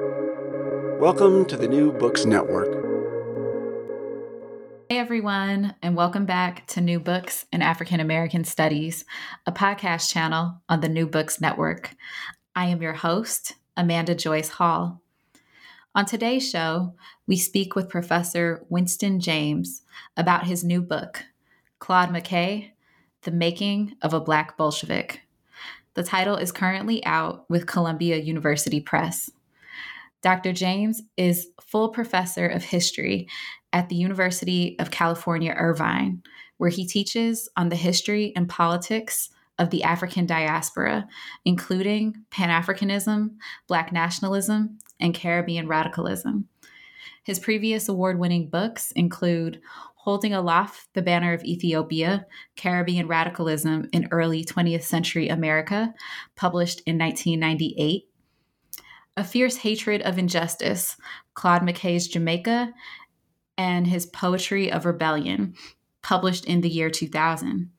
Welcome to the New Books Network. Hey everyone, and welcome back to New Books in African American Studies, a podcast channel on the New Books Network. I am your host, Amanda Joyce Hall. On today's show, we speak with Professor Winston James about his new book, Claude McKay The Making of a Black Bolshevik. The title is currently out with Columbia University Press. Dr. James is full professor of history at the University of California, Irvine, where he teaches on the history and politics of the African diaspora, including Pan Africanism, Black nationalism, and Caribbean radicalism. His previous award winning books include Holding Aloft the Banner of Ethiopia Caribbean Radicalism in Early 20th Century America, published in 1998. A Fierce Hatred of Injustice, Claude McKay's Jamaica, and his Poetry of Rebellion, published in the year 2000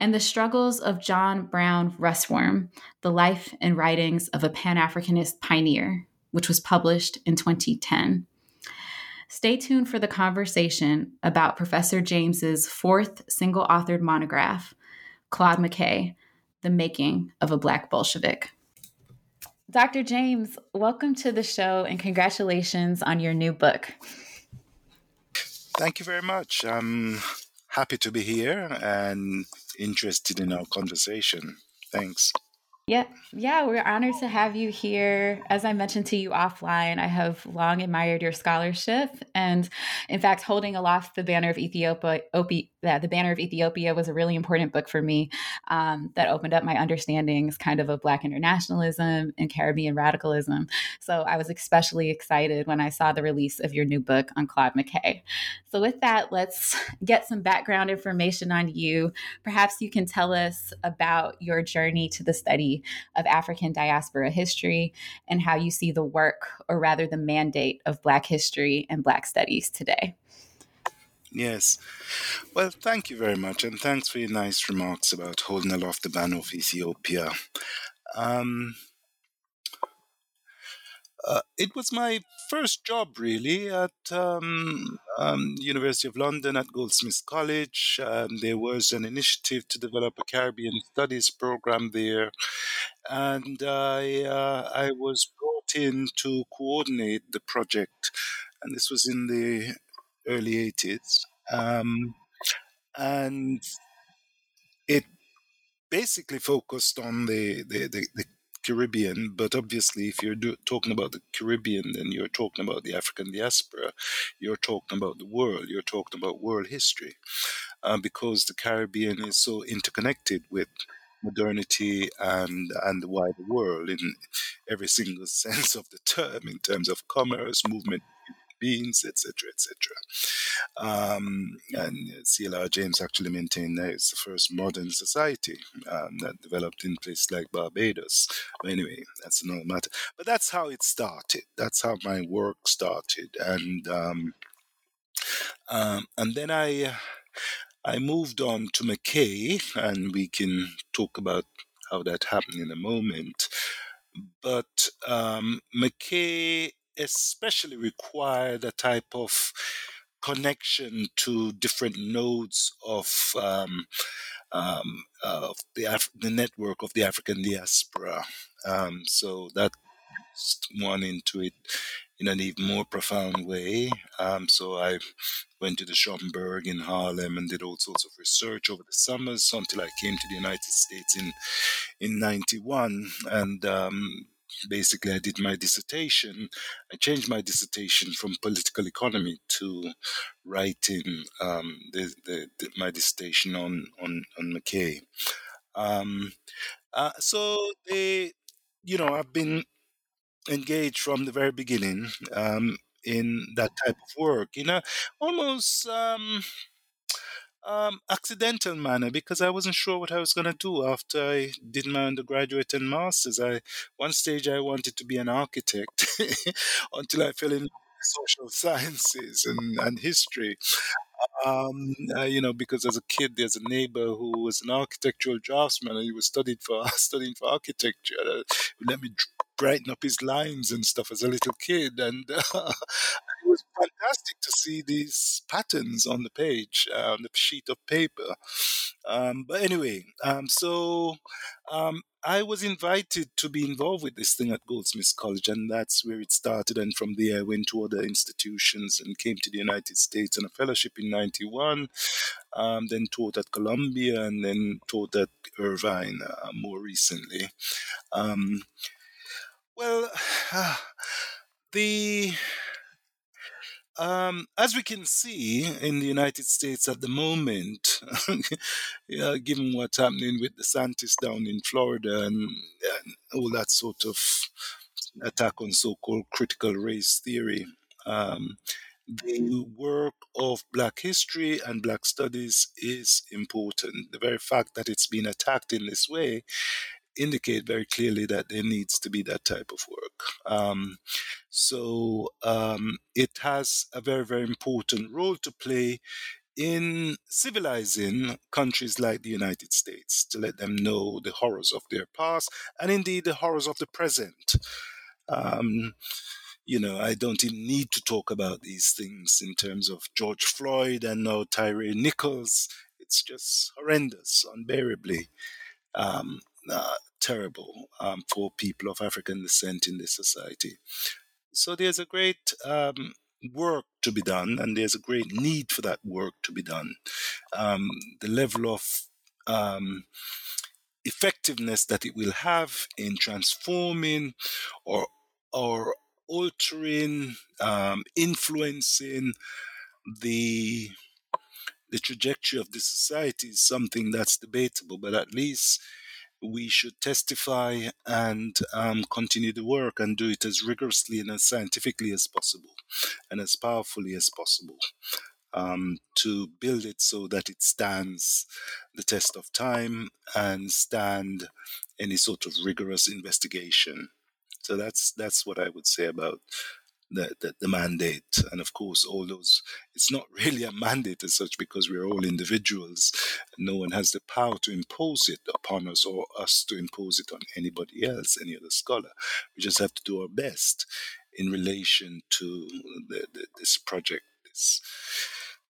and the struggles of John Brown Russwurm, The Life and Writings of a Pan Africanist Pioneer, which was published in 2010. Stay tuned for the conversation about Professor James's fourth single authored monograph, Claude McKay, The Making of a Black Bolshevik. Dr. James, welcome to the show and congratulations on your new book. Thank you very much. I'm happy to be here and interested in our conversation. Thanks. Yeah, yeah, we're honored to have you here. As I mentioned to you offline, I have long admired your scholarship, and in fact, holding aloft the banner of Ethiopia, Opi, yeah, the banner of Ethiopia was a really important book for me um, that opened up my understandings, kind of of Black internationalism and Caribbean radicalism. So I was especially excited when I saw the release of your new book on Claude McKay. So with that, let's get some background information on you. Perhaps you can tell us about your journey to the study of African diaspora history and how you see the work, or rather the mandate, of Black history and Black studies today. Yes. Well, thank you very much. And thanks for your nice remarks about holding aloft the banner of Ethiopia. Um, uh, it was my first job really at um, um, University of London at Goldsmiths College. Um, there was an initiative to develop a Caribbean Studies program there, and I uh, I was brought in to coordinate the project, and this was in the early eighties, um, and it basically focused on the the, the, the Caribbean, but obviously, if you're do, talking about the Caribbean, then you're talking about the African diaspora, you're talking about the world, you're talking about world history, uh, because the Caribbean is so interconnected with modernity and and the wider world in every single sense of the term, in terms of commerce, movement, beings, etc., etc. Um, and CLR James actually maintained that it's the first modern society um, that developed in places like Barbados. But anyway, that's another matter. But that's how it started. That's how my work started, and um, um and then I. I moved on to McKay, and we can talk about how that happened in a moment. But um, McKay especially required a type of connection to different nodes of um, um, the Af- the network of the African diaspora. Um, so that one into it in an even more profound way. Um, so I went to the Schomburg in Harlem and did all sorts of research over the summers until I came to the United States in in '91 and um, basically I did my dissertation. I changed my dissertation from political economy to writing um, the, the, the, my dissertation on on on McKay. Um, uh, so they, you know, I've been engaged from the very beginning um, in that type of work. You know, almost. Um, accidental manner because I wasn't sure what I was going to do after I did my undergraduate and masters. I one stage I wanted to be an architect until I fell in social sciences and, and history. Um, uh, you know, because as a kid, there's a neighbor who was an architectural draftsman, and he was studied for studying for architecture. Uh, let me brighten up his lines and stuff as a little kid, and uh, was fantastic to see these patterns on the page, uh, on the sheet of paper. Um, but anyway, um, so um, I was invited to be involved with this thing at Goldsmiths College, and that's where it started. And from there, I went to other institutions and came to the United States on a fellowship in '91. Um, then taught at Columbia, and then taught at Irvine uh, more recently. Um, well, uh, the um, as we can see in the United States at the moment, yeah, given what's happening with the DeSantis down in Florida and, and all that sort of attack on so-called critical race theory, um, the work of Black history and Black studies is important. The very fact that it's been attacked in this way indicate very clearly that there needs to be that type of work. Um, so um, it has a very, very important role to play in civilizing countries like the United States to let them know the horrors of their past and indeed the horrors of the present. Um, you know, I don't even need to talk about these things in terms of George Floyd and now Tyre Nichols. It's just horrendous, unbearably. Um, uh, terrible um, for people of African descent in this society. So there's a great um, work to be done, and there's a great need for that work to be done. Um, the level of um, effectiveness that it will have in transforming or or altering, um, influencing the the trajectory of the society is something that's debatable, but at least we should testify and um, continue the work and do it as rigorously and as scientifically as possible and as powerfully as possible um, to build it so that it stands the test of time and stand any sort of rigorous investigation. So that's that's what I would say about the, the, the, mandate. And of course, all those, it's not really a mandate as such because we're all individuals. No one has the power to impose it upon us or us to impose it on anybody else, any other scholar. We just have to do our best in relation to the, the, this project, this,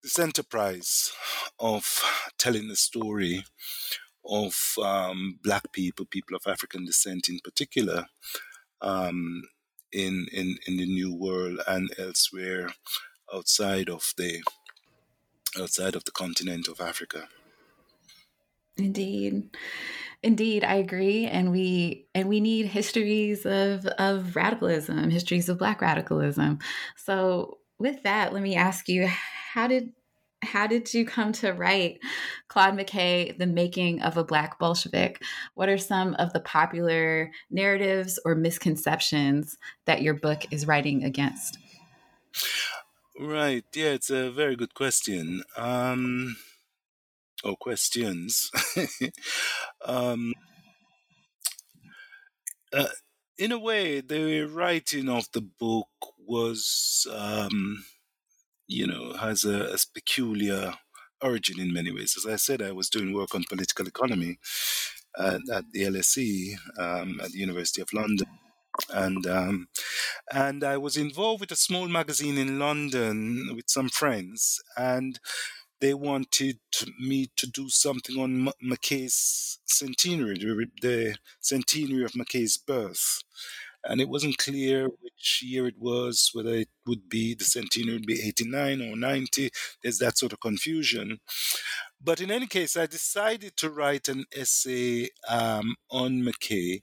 this enterprise of telling the story of um, black people, people of African descent in particular. Um, in, in, in the new world and elsewhere outside of the outside of the continent of Africa. Indeed. Indeed, I agree. And we and we need histories of of radicalism, histories of black radicalism. So with that, let me ask you, how did how did you come to write Claude McKay, The Making of a Black Bolshevik? What are some of the popular narratives or misconceptions that your book is writing against? Right. Yeah, it's a very good question. Um, or questions. um, uh, in a way, the writing of the book was. Um, you know, has a, a peculiar origin in many ways. As I said, I was doing work on political economy at, at the LSE um, at the University of London. And um, and I was involved with a small magazine in London with some friends, and they wanted me to do something on M- McKay's centenary, the centenary of McKay's birth and it wasn't clear which year it was, whether it would be the centenary would be 89 or 90. There's that sort of confusion. But in any case, I decided to write an essay um, on McKay,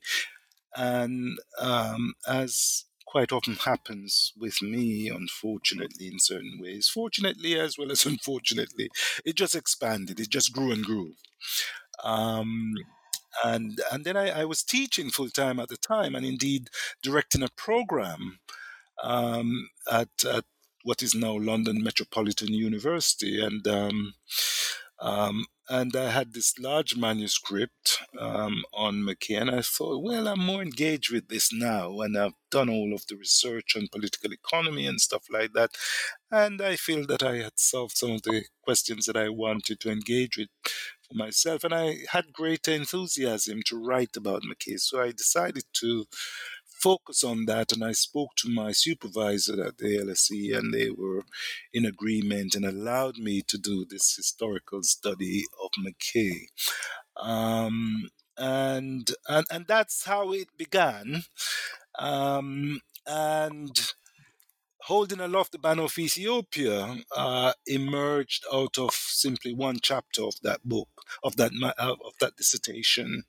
and um, as quite often happens with me, unfortunately, in certain ways, fortunately as well as unfortunately, it just expanded. It just grew and grew. Um, and and then I, I was teaching full time at the time, and indeed directing a program um, at, at what is now London Metropolitan University, and um, Um, and I had this large manuscript um, on McKay, and I thought, well, I'm more engaged with this now, and I've done all of the research on political economy and stuff like that, and I feel that I had solved some of the questions that I wanted to engage with for myself, and I had great enthusiasm to write about McKay, so I decided to focus on that. And I spoke to my supervisor at the LSE, and they were in agreement and allowed me to do this historical study of McKay. Um, and, and and that's how it began. Um, and holding aloft the banner of Ethiopia uh, emerged out of simply one chapter of that book, of that of that dissertation.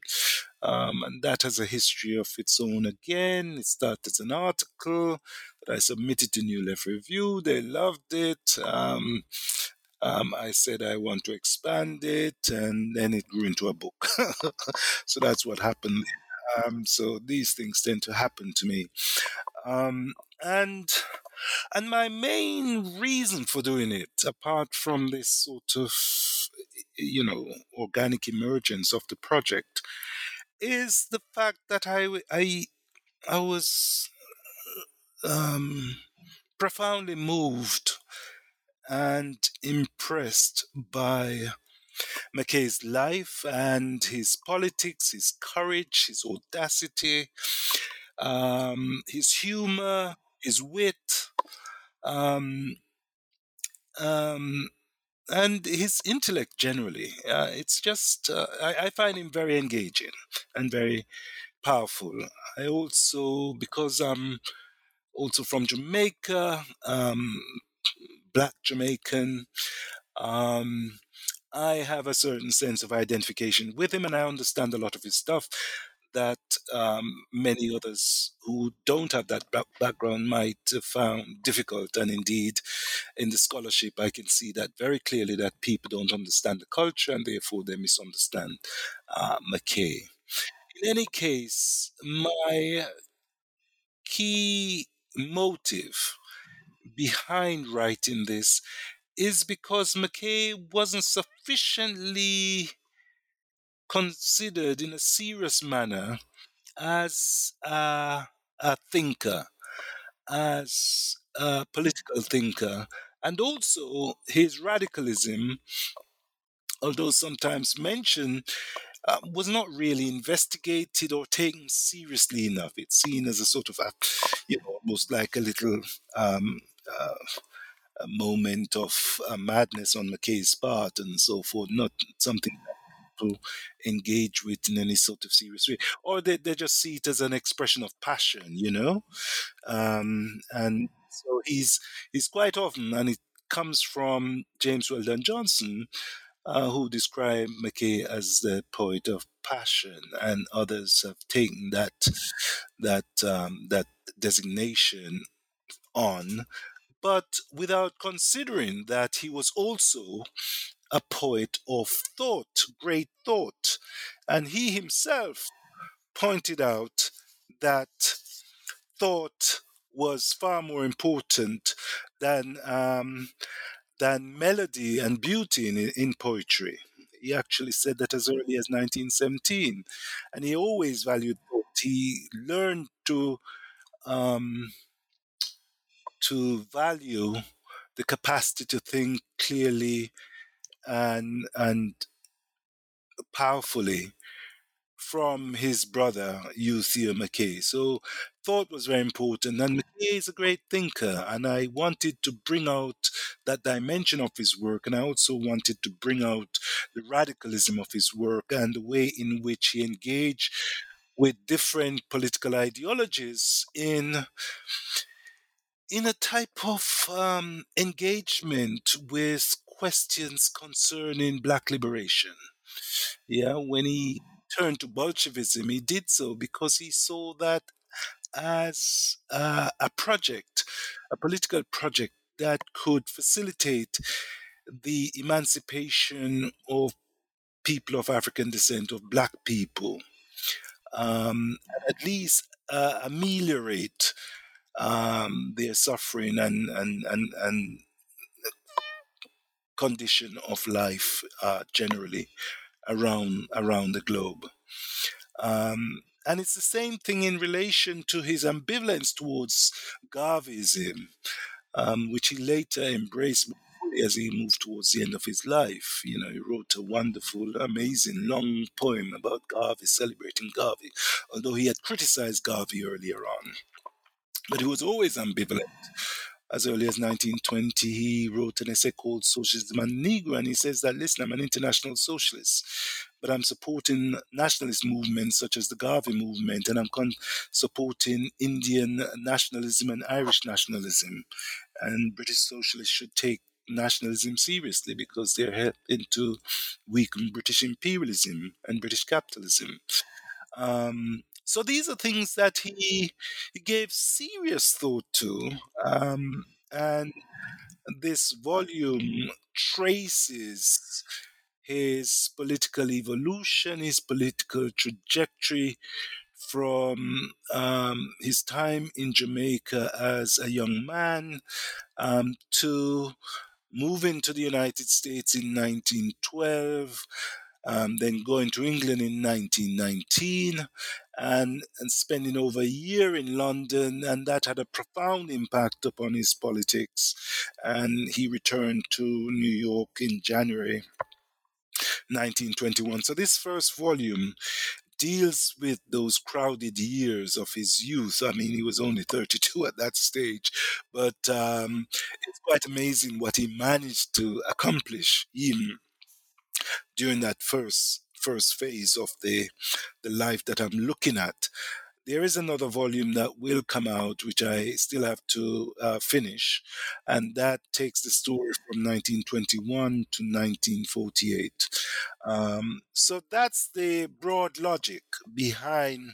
Um, and that has a history of its own again. It started as an article that I submitted to New Left Review. They loved it. Um, um, I said I want to expand it, and then it grew into a book. so that's what happened. Um, so these things tend to happen to me. Um, and and my main reason for doing it, apart from this sort of you know organic emergence of the project, is the fact that I I I was um, profoundly moved and impressed by McKay's life and his politics, his courage, his audacity, um, his humor, his wit, um, um, and his intellect generally. Uh, it's just, uh, I, I, find him very engaging and very powerful. I also, because I'm also from Jamaica, um, black Jamaican, um, I have a certain sense of identification with him and I understand a lot of his stuff that um, many others who don't have that background might have found difficult. And indeed, in the scholarship, I can see that very clearly that people don't understand the culture and therefore they misunderstand uh, McKay. In any case, my key motive behind writing this is because McKay wasn't sufficiently considered in a serious manner as a, a thinker, as a political thinker, and also his radicalism, although sometimes mentioned, uh, was not really investigated or taken seriously enough. It's seen as a sort of a, you know, almost like a little um, uh, a moment of uh, madness on McKay's part and so forth, not something to engage with in any sort of serious way, or they, they just see it as an expression of passion, you know. Um, and so he's he's quite often, and it comes from James Weldon Johnson, uh, who described McKay as the poet of passion, and others have taken that that um, that designation on, but without considering that he was also a poet of thought, great thought. And he himself pointed out that thought was far more important than um, than melody and beauty in, in poetry. He actually said that as early as 1917, and he always valued thought. He learned to um, to value the capacity to think clearly and and powerfully from his brother U.C. McKay. So thought was very important, and McKay is a great thinker, and I wanted to bring out that dimension of his work, and I also wanted to bring out the radicalism of his work and the way in which he engaged with different political ideologies in in a type of um, engagement with questions concerning black liberation. Yeah, when he turned to Bolshevism, he did so because he saw that as uh, a project, a political project that could facilitate the emancipation of people of African descent, of black people, um, at least uh, ameliorate um, their suffering and, and, and, and condition of life uh, generally around around the globe. Um, and it's the same thing in relation to his ambivalence towards Garveyism, um, which he later embraced as he moved towards the end of his life. You know, he wrote a wonderful, amazing, long poem about Garvey, celebrating Garvey, although he had criticized Garvey earlier on. But he was always ambivalent as early as 1920, he wrote an essay called Socialism and Negro, and he says that, listen, I'm an international socialist, but I'm supporting nationalist movements such as the Garvey movement, and I'm con- supporting Indian nationalism and Irish nationalism. And British socialists should take nationalism seriously because they're helping to weaken British imperialism and British capitalism. Um, so these are things that he, he gave serious thought to. Um, and this volume traces his political evolution, his political trajectory from um, his time in Jamaica as a young man um, to moving to the United States in 1912 um, then going to England in 1919 and, and spending over a year in London, and that had a profound impact upon his politics. And he returned to New York in January 1921. So, this first volume deals with those crowded years of his youth. I mean, he was only 32 at that stage, but um, it's quite amazing what he managed to accomplish in during that first first phase of the the life that I'm looking at. There is another volume that will come out, which I still have to uh, finish, and that takes the story from 1921 to 1948. Um, so that's the broad logic behind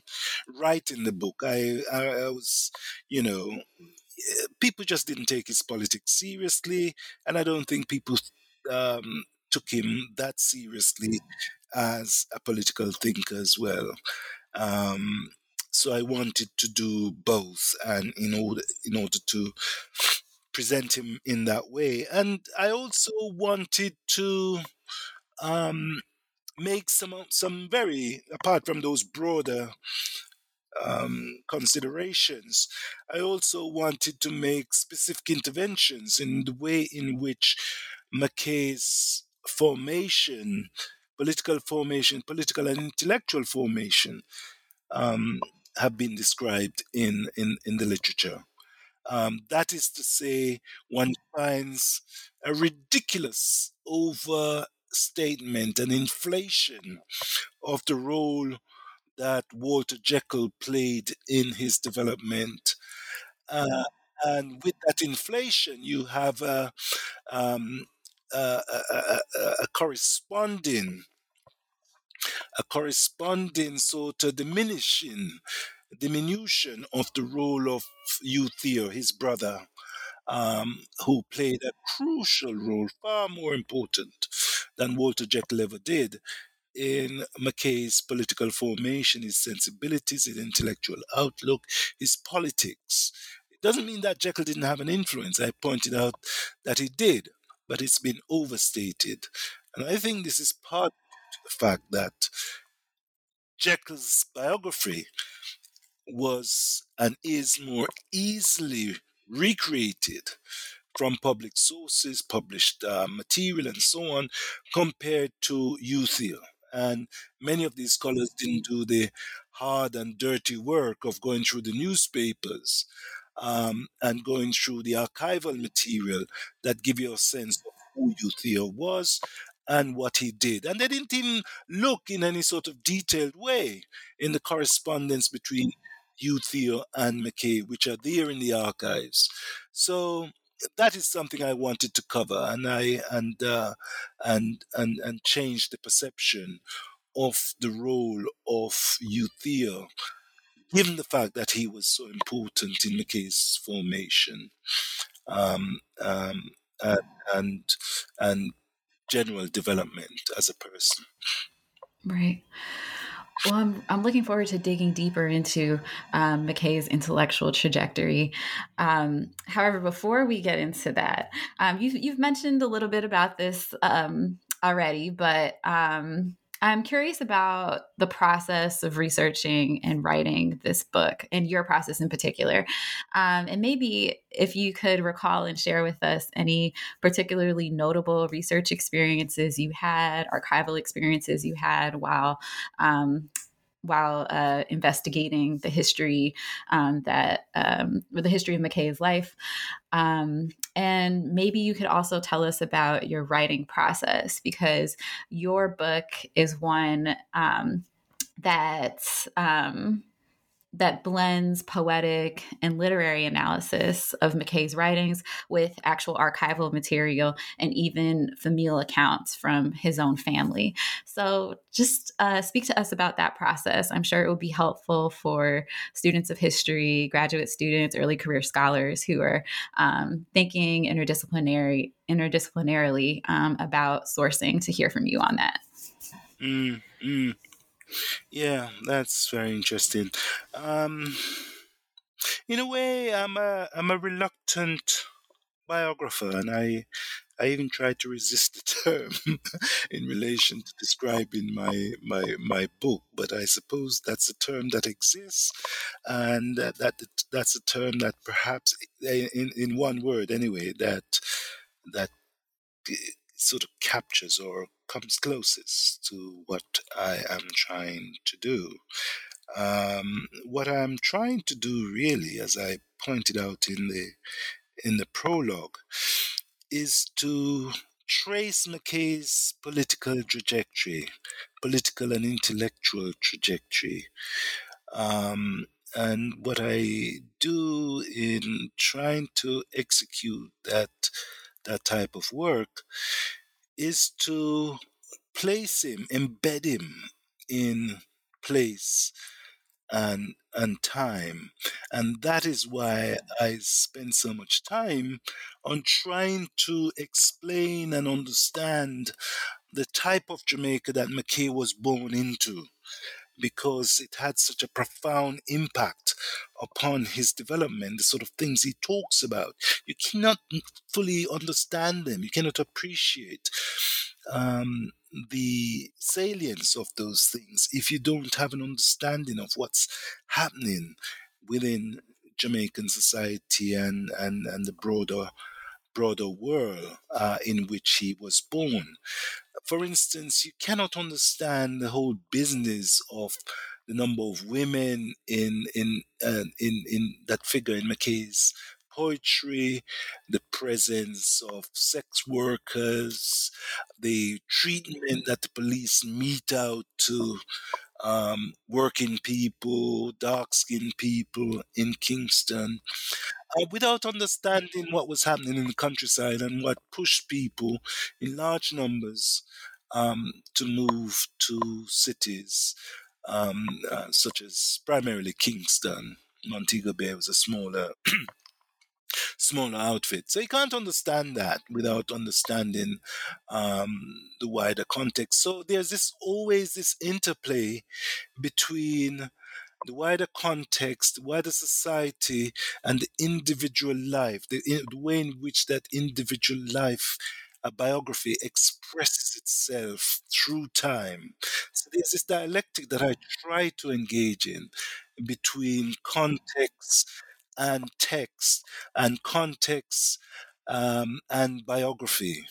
writing the book. I, I, I was, you know, people just didn't take his politics seriously, and I don't think people um, took him that seriously as a political thinker as well. Um, so I wanted to do both, and in order in order to present him in that way, and I also wanted to um, make some some very apart from those broader um, considerations. I also wanted to make specific interventions in the way in which McKay's formation, political formation, political and intellectual formation, um, have been described in, in, in the literature. Um, that is to say, one finds a ridiculous overstatement and inflation of the role that Walter Jekyll played in his development. Uh, and with that inflation, you have a, um, a, a, a corresponding a corresponding sort of diminishing diminution of the role of U'Theo, his brother, um, who played a crucial role, far more important than Walter Jekyll ever did, in McKay's political formation, his sensibilities, his intellectual outlook, his politics. It doesn't mean that Jekyll didn't have an influence. I pointed out that he did but it's been overstated. And I think this is part of the fact that Jekyll's biography was and is more easily recreated from public sources, published uh, material, and so on, compared to U'Theo. And many of these scholars didn't do the hard and dirty work of going through the newspapers um, and going through the archival material that give you a sense of who U'Theo was and what he did. And they didn't even look in any sort of detailed way in the correspondence between U'Theo and McKay, which are there in the archives. So that is something I wanted to cover, and I and uh, and and and change the perception of the role of U'Theo given the fact that he was so important in McKay's formation um, um, and, and, and general development as a person. Right. Well, I'm, I'm looking forward to digging deeper into um, McKay's intellectual trajectory. Um, however, before we get into that, um, you've, you've mentioned a little bit about this um, already, but um, I'm curious about the process of researching and writing this book and your process in particular. Um, and maybe if you could recall and share with us any particularly notable research experiences you had, archival experiences you had while um, while uh, investigating the history um, that um, the history of McKay's life. Um, and maybe you could also tell us about your writing process because your book is one um, that um, that blends poetic and literary analysis of McKay's writings with actual archival material and even familial accounts from his own family. So, just uh, speak to us about that process. I'm sure it will be helpful for students of history, graduate students, early career scholars who are um, thinking interdisciplinary interdisciplinarily um, about sourcing to hear from you on that. Mm, mm. Yeah, that's very interesting. Um, in a way, I'm a I'm a reluctant biographer, and I I even try to resist the term in relation to describing my my my book. But I suppose that's a term that exists, and that, that that's a term that perhaps, in in one word anyway, that that sort of captures or comes closest to what I am trying to do. Um, what I'm trying to do, really, as I pointed out in the in the prologue, is to trace McKay's political trajectory, political and intellectual trajectory. Um, and what I do in trying to execute that that type of work is to place him, embed him in place and and time. And that is why i spend so much time on trying to explain and understand the type of jamaica that mckay was born into because it had such a profound impact upon his development, the sort of things he talks about. You cannot fully understand them, you cannot appreciate um, the salience of those things if you don't have an understanding of what's happening within Jamaican society and, and, and the broader broader world uh, in which he was born for instance, you cannot understand the whole business of the number of women in in uh, in in that figure in McKay's poetry, the presence of sex workers, the treatment that the police mete out to um, working people, dark skinned people in Kingston, uh, without understanding what was happening in the countryside and what pushed people in large numbers um, to move to cities um, uh, such as primarily Kingston. Montego Bay was a smaller smaller outfit. So you can't understand that without understanding um, the wider context. So there's this always this interplay between the wider context, wider society, and the individual life, the, the way in which that individual life a biography expresses itself through time. So there's this dialectic that I try to engage in between context and text, and context um, and biography,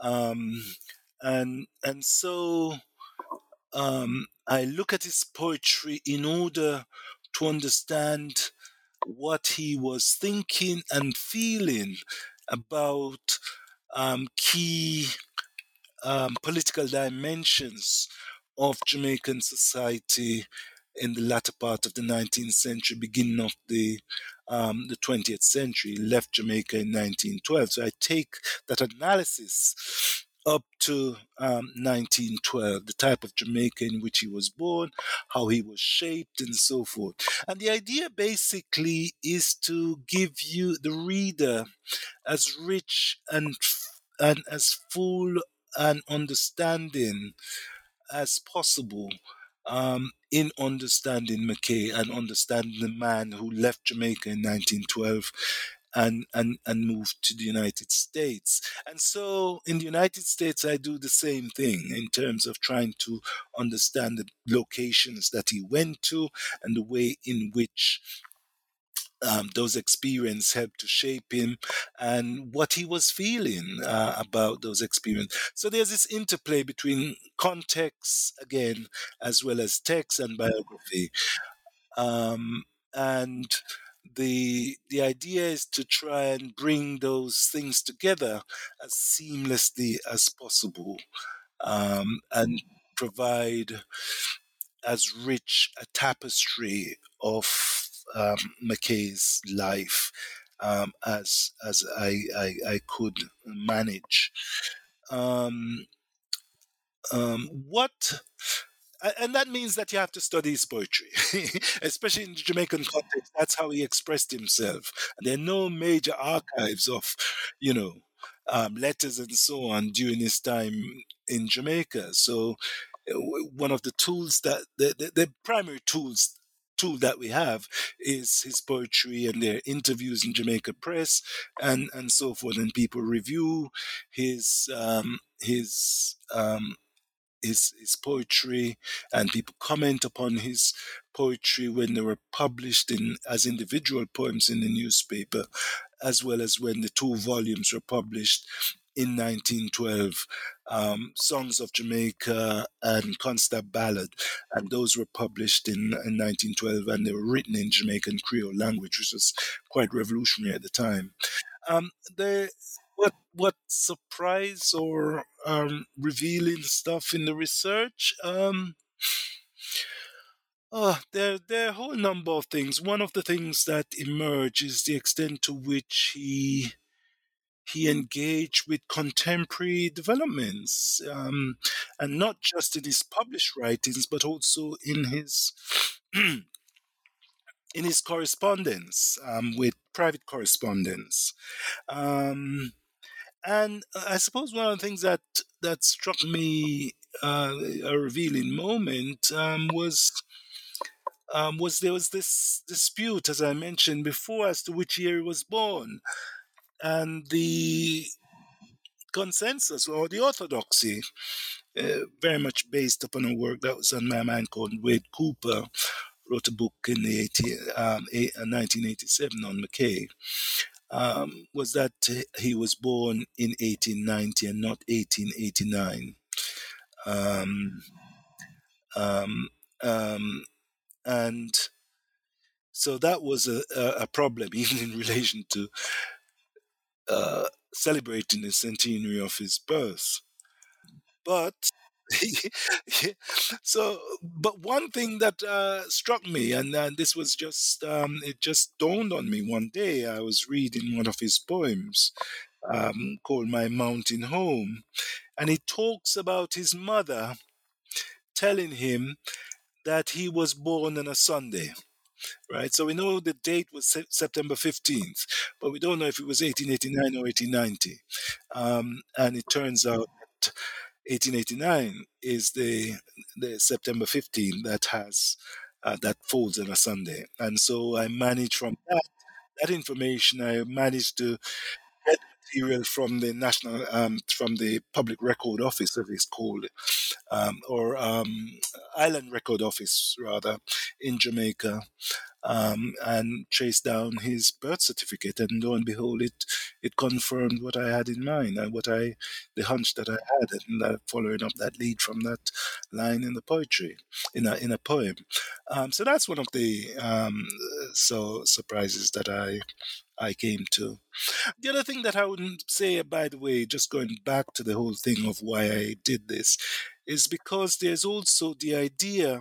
um, and and so um, I look at his poetry in order to understand what he was thinking and feeling about um, key um, political dimensions of Jamaican society in the latter part of the 19th century, beginning of the um, the 20th century, left Jamaica in 1912. So I take that analysis up to um, 1912, the type of Jamaica in which he was born, how he was shaped, and so forth. And the idea basically is to give you, the reader, as rich and, and as full an understanding as possible um, in understanding McKay and understanding the man who left Jamaica in 1912 and, and, and moved to the United States. And so in the United States, I do the same thing in terms of trying to understand the locations that he went to and the way in which um, those experiences helped to shape him and what he was feeling uh, about those experiences. So there's this interplay between context, again, as well as text and biography. Um, and the the idea is to try and bring those things together as seamlessly as possible um, and provide as rich a tapestry of um, McKay's life um, as as I, I, I could manage. Um, um, what and that means that you have to study his poetry, especially in the Jamaican context. That's how he expressed himself. And there are no major archives of, you know, um, letters and so on during his time in Jamaica. So, uh, one of the tools that the, the, the primary tools tool that we have is his poetry and their interviews in Jamaica Press and and so forth, and people review his um, his um, his his poetry, and people comment upon his poetry when they were published in as individual poems in the newspaper, as well as when the two volumes were published in 1912, um, Songs of Jamaica and Constab Ballad, and those were published in, in 1912, and they were written in Jamaican Creole language, which was quite revolutionary at the time. Um, what what surprise or um, revealing stuff in the research? Um, Oh, there, there are a whole number of things. One of the things that emerge is the extent to which he he engaged with contemporary developments, um, and not just in his published writings, but also in his in his correspondence um, with private correspondence. Um, and I suppose one of the things that that struck me uh, a revealing moment um, was. Um, was there was this dispute, as I mentioned before, as to which year he was born and the consensus or the orthodoxy, uh, very much based upon a work that was on my mind called Wayne Cooper, wrote a book in the 80, um, 1987 uh, on McKay, um, was that he was born in 1890 and not 1889. Um, um, um, and so that was a, a, problem, even in relation to uh, celebrating the centenary of his birth. But so, but one thing that uh, struck me, and, and this was just, um, it just dawned on me one day. I was reading one of his poems um, called My Mountain Home, and he talks about his mother telling him that he was born on a Sunday right? So we know the date was se- September 15th, but we don't know if it was 1889 or 1890. Um, and it turns out that 1889 is the the September 15th that has uh, that falls on a Sunday, and so I managed from that that information. I managed to material from the national um, from the public record office, as it's called, um, or um, island record office rather in Jamaica, um, and traced down his birth certificate, and lo and behold, it it confirmed what I had in mind and what I the hunch that I had, and that following up that lead from that line in the poetry in a in a poem. Um, so that's one of the so surprises that I I came to. The other thing that I wouldn't say, by the way, just going back to the whole thing of why I did this, is because there's also the idea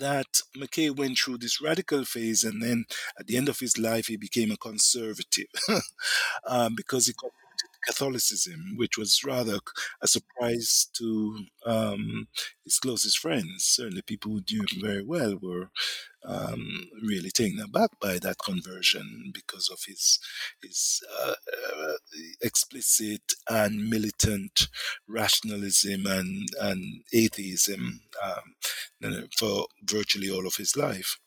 that McKay went through this radical phase, and then at the end of his life, he became a conservative um, because he contributed Catholicism, which was rather a surprise to um, his closest friends. Certainly, people who knew him very well were um, really taken aback by that conversion because of his his uh, uh, explicit and militant rationalism and and atheism um, for virtually all of his life.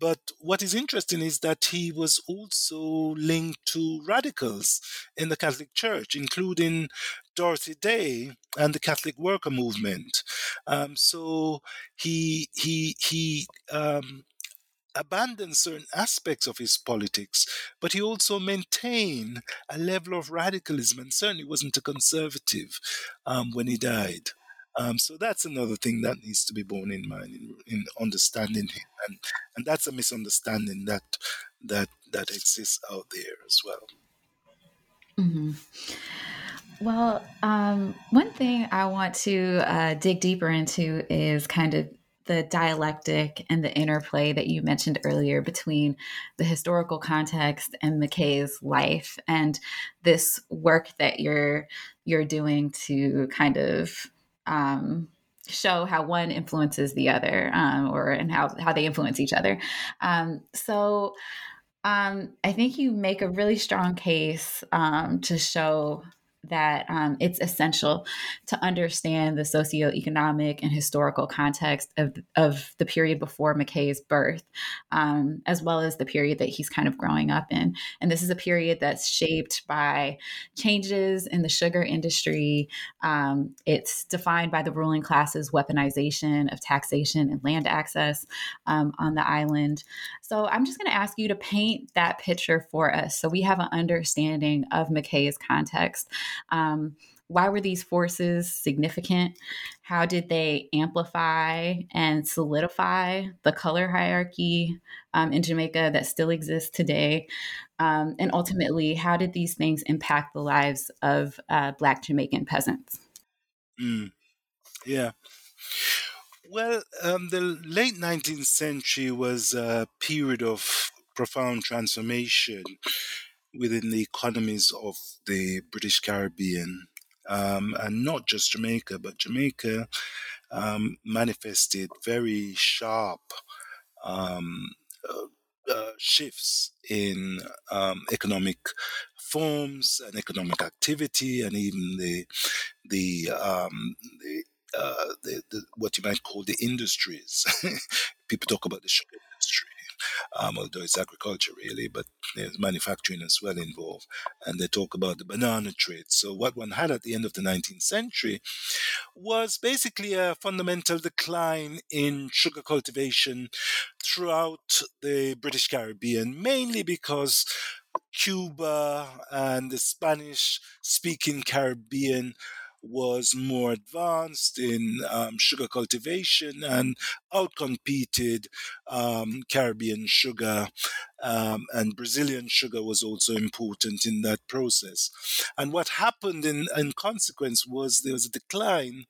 But what is interesting is that he was also linked to radicals in the Catholic Church, including Dorothy Day and the Catholic Worker Movement. Um, so he he he um, abandoned certain aspects of his politics, but he also maintained a level of radicalism and certainly wasn't a conservative um, when he died. Um, so that's another thing that needs to be borne in mind in, in understanding him, and and that's a misunderstanding that that that exists out there as well. Mm-hmm. Well, um, one thing I want to uh, dig deeper into is kind of the dialectic and the interplay that you mentioned earlier between the historical context and McKay's life and this work that you're you're doing to kind of um, show how one influences the other um, or and how how they influence each other. Um, so um, I think you make a really strong case um, to show that um, it's essential to understand the socioeconomic and historical context of, of the period before McKay's birth, um, as well as the period that he's kind of growing up in. And this is a period that's shaped by changes in the sugar industry. Um, it's defined by the ruling class's weaponization of taxation and land access um, on the island. So I'm just going to ask you to paint that picture for us so we have an understanding of McKay's context. Um, why were these forces significant? How did they amplify and solidify the color hierarchy um, in Jamaica that still exists today? Um, and ultimately, how did these things impact the lives of uh, Black Jamaican peasants? Mm. Yeah. Well, um, the late 19th century was a period of profound transformation within the economies of the British Caribbean. Um, and not just Jamaica, but Jamaica um, manifested very sharp um, uh, uh, shifts in um, economic forms and economic activity, and even the the, um, the, uh, the, the, what you might call the industries. People talk about the sugar um, although it's agriculture really, but there's manufacturing as well involved. And they talk about the banana trade. So what one had at the end of the 19th century was basically a fundamental decline in sugar cultivation throughout the British Caribbean, mainly because Cuba and the Spanish speaking Caribbean was more advanced in um, sugar cultivation and outcompeted um, Caribbean sugar. Um, and Brazilian sugar was also important in that process. And what happened in, in consequence was there was a decline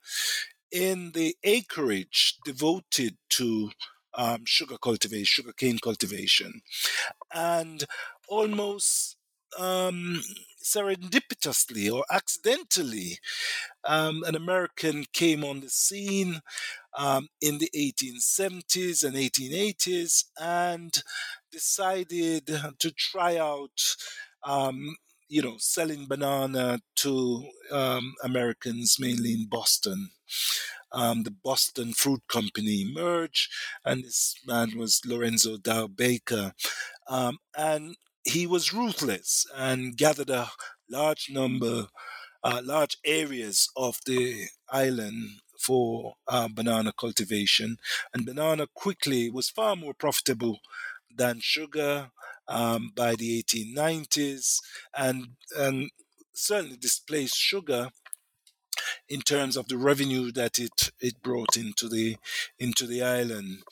in the acreage devoted to um, sugar cultivation, sugarcane cultivation. And almost um, serendipitously or accidentally, um, an American came on the scene um, in the 1870s and 1880s and decided to try out. Um, you know, selling banana to um, Americans mainly in Boston. Um, the Boston Fruit Company emerged, and this man was Lorenzo Dow Baker. Um, and he was ruthless and gathered a large number, uh, large areas of the island for uh, banana cultivation. And banana quickly was far more profitable than sugar um, by the 1890s and, and certainly displaced sugar in terms of the revenue that it, it brought into the into the island.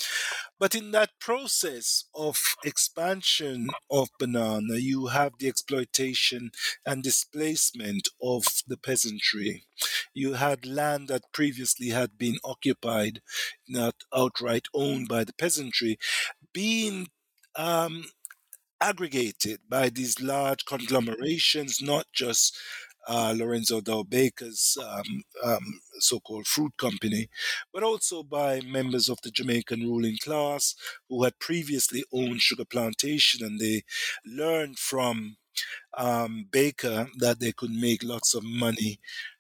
But in that process of expansion of banana, you have the exploitation and displacement of the peasantry. You had land that previously had been occupied, not outright owned by the peasantry, being um, aggregated by these large conglomerations, not just uh, Lorenzo Dow Baker's um, um, so called fruit company, but also by members of the Jamaican ruling class who had previously owned sugar plantation and they learned from um, Baker that they could make lots of money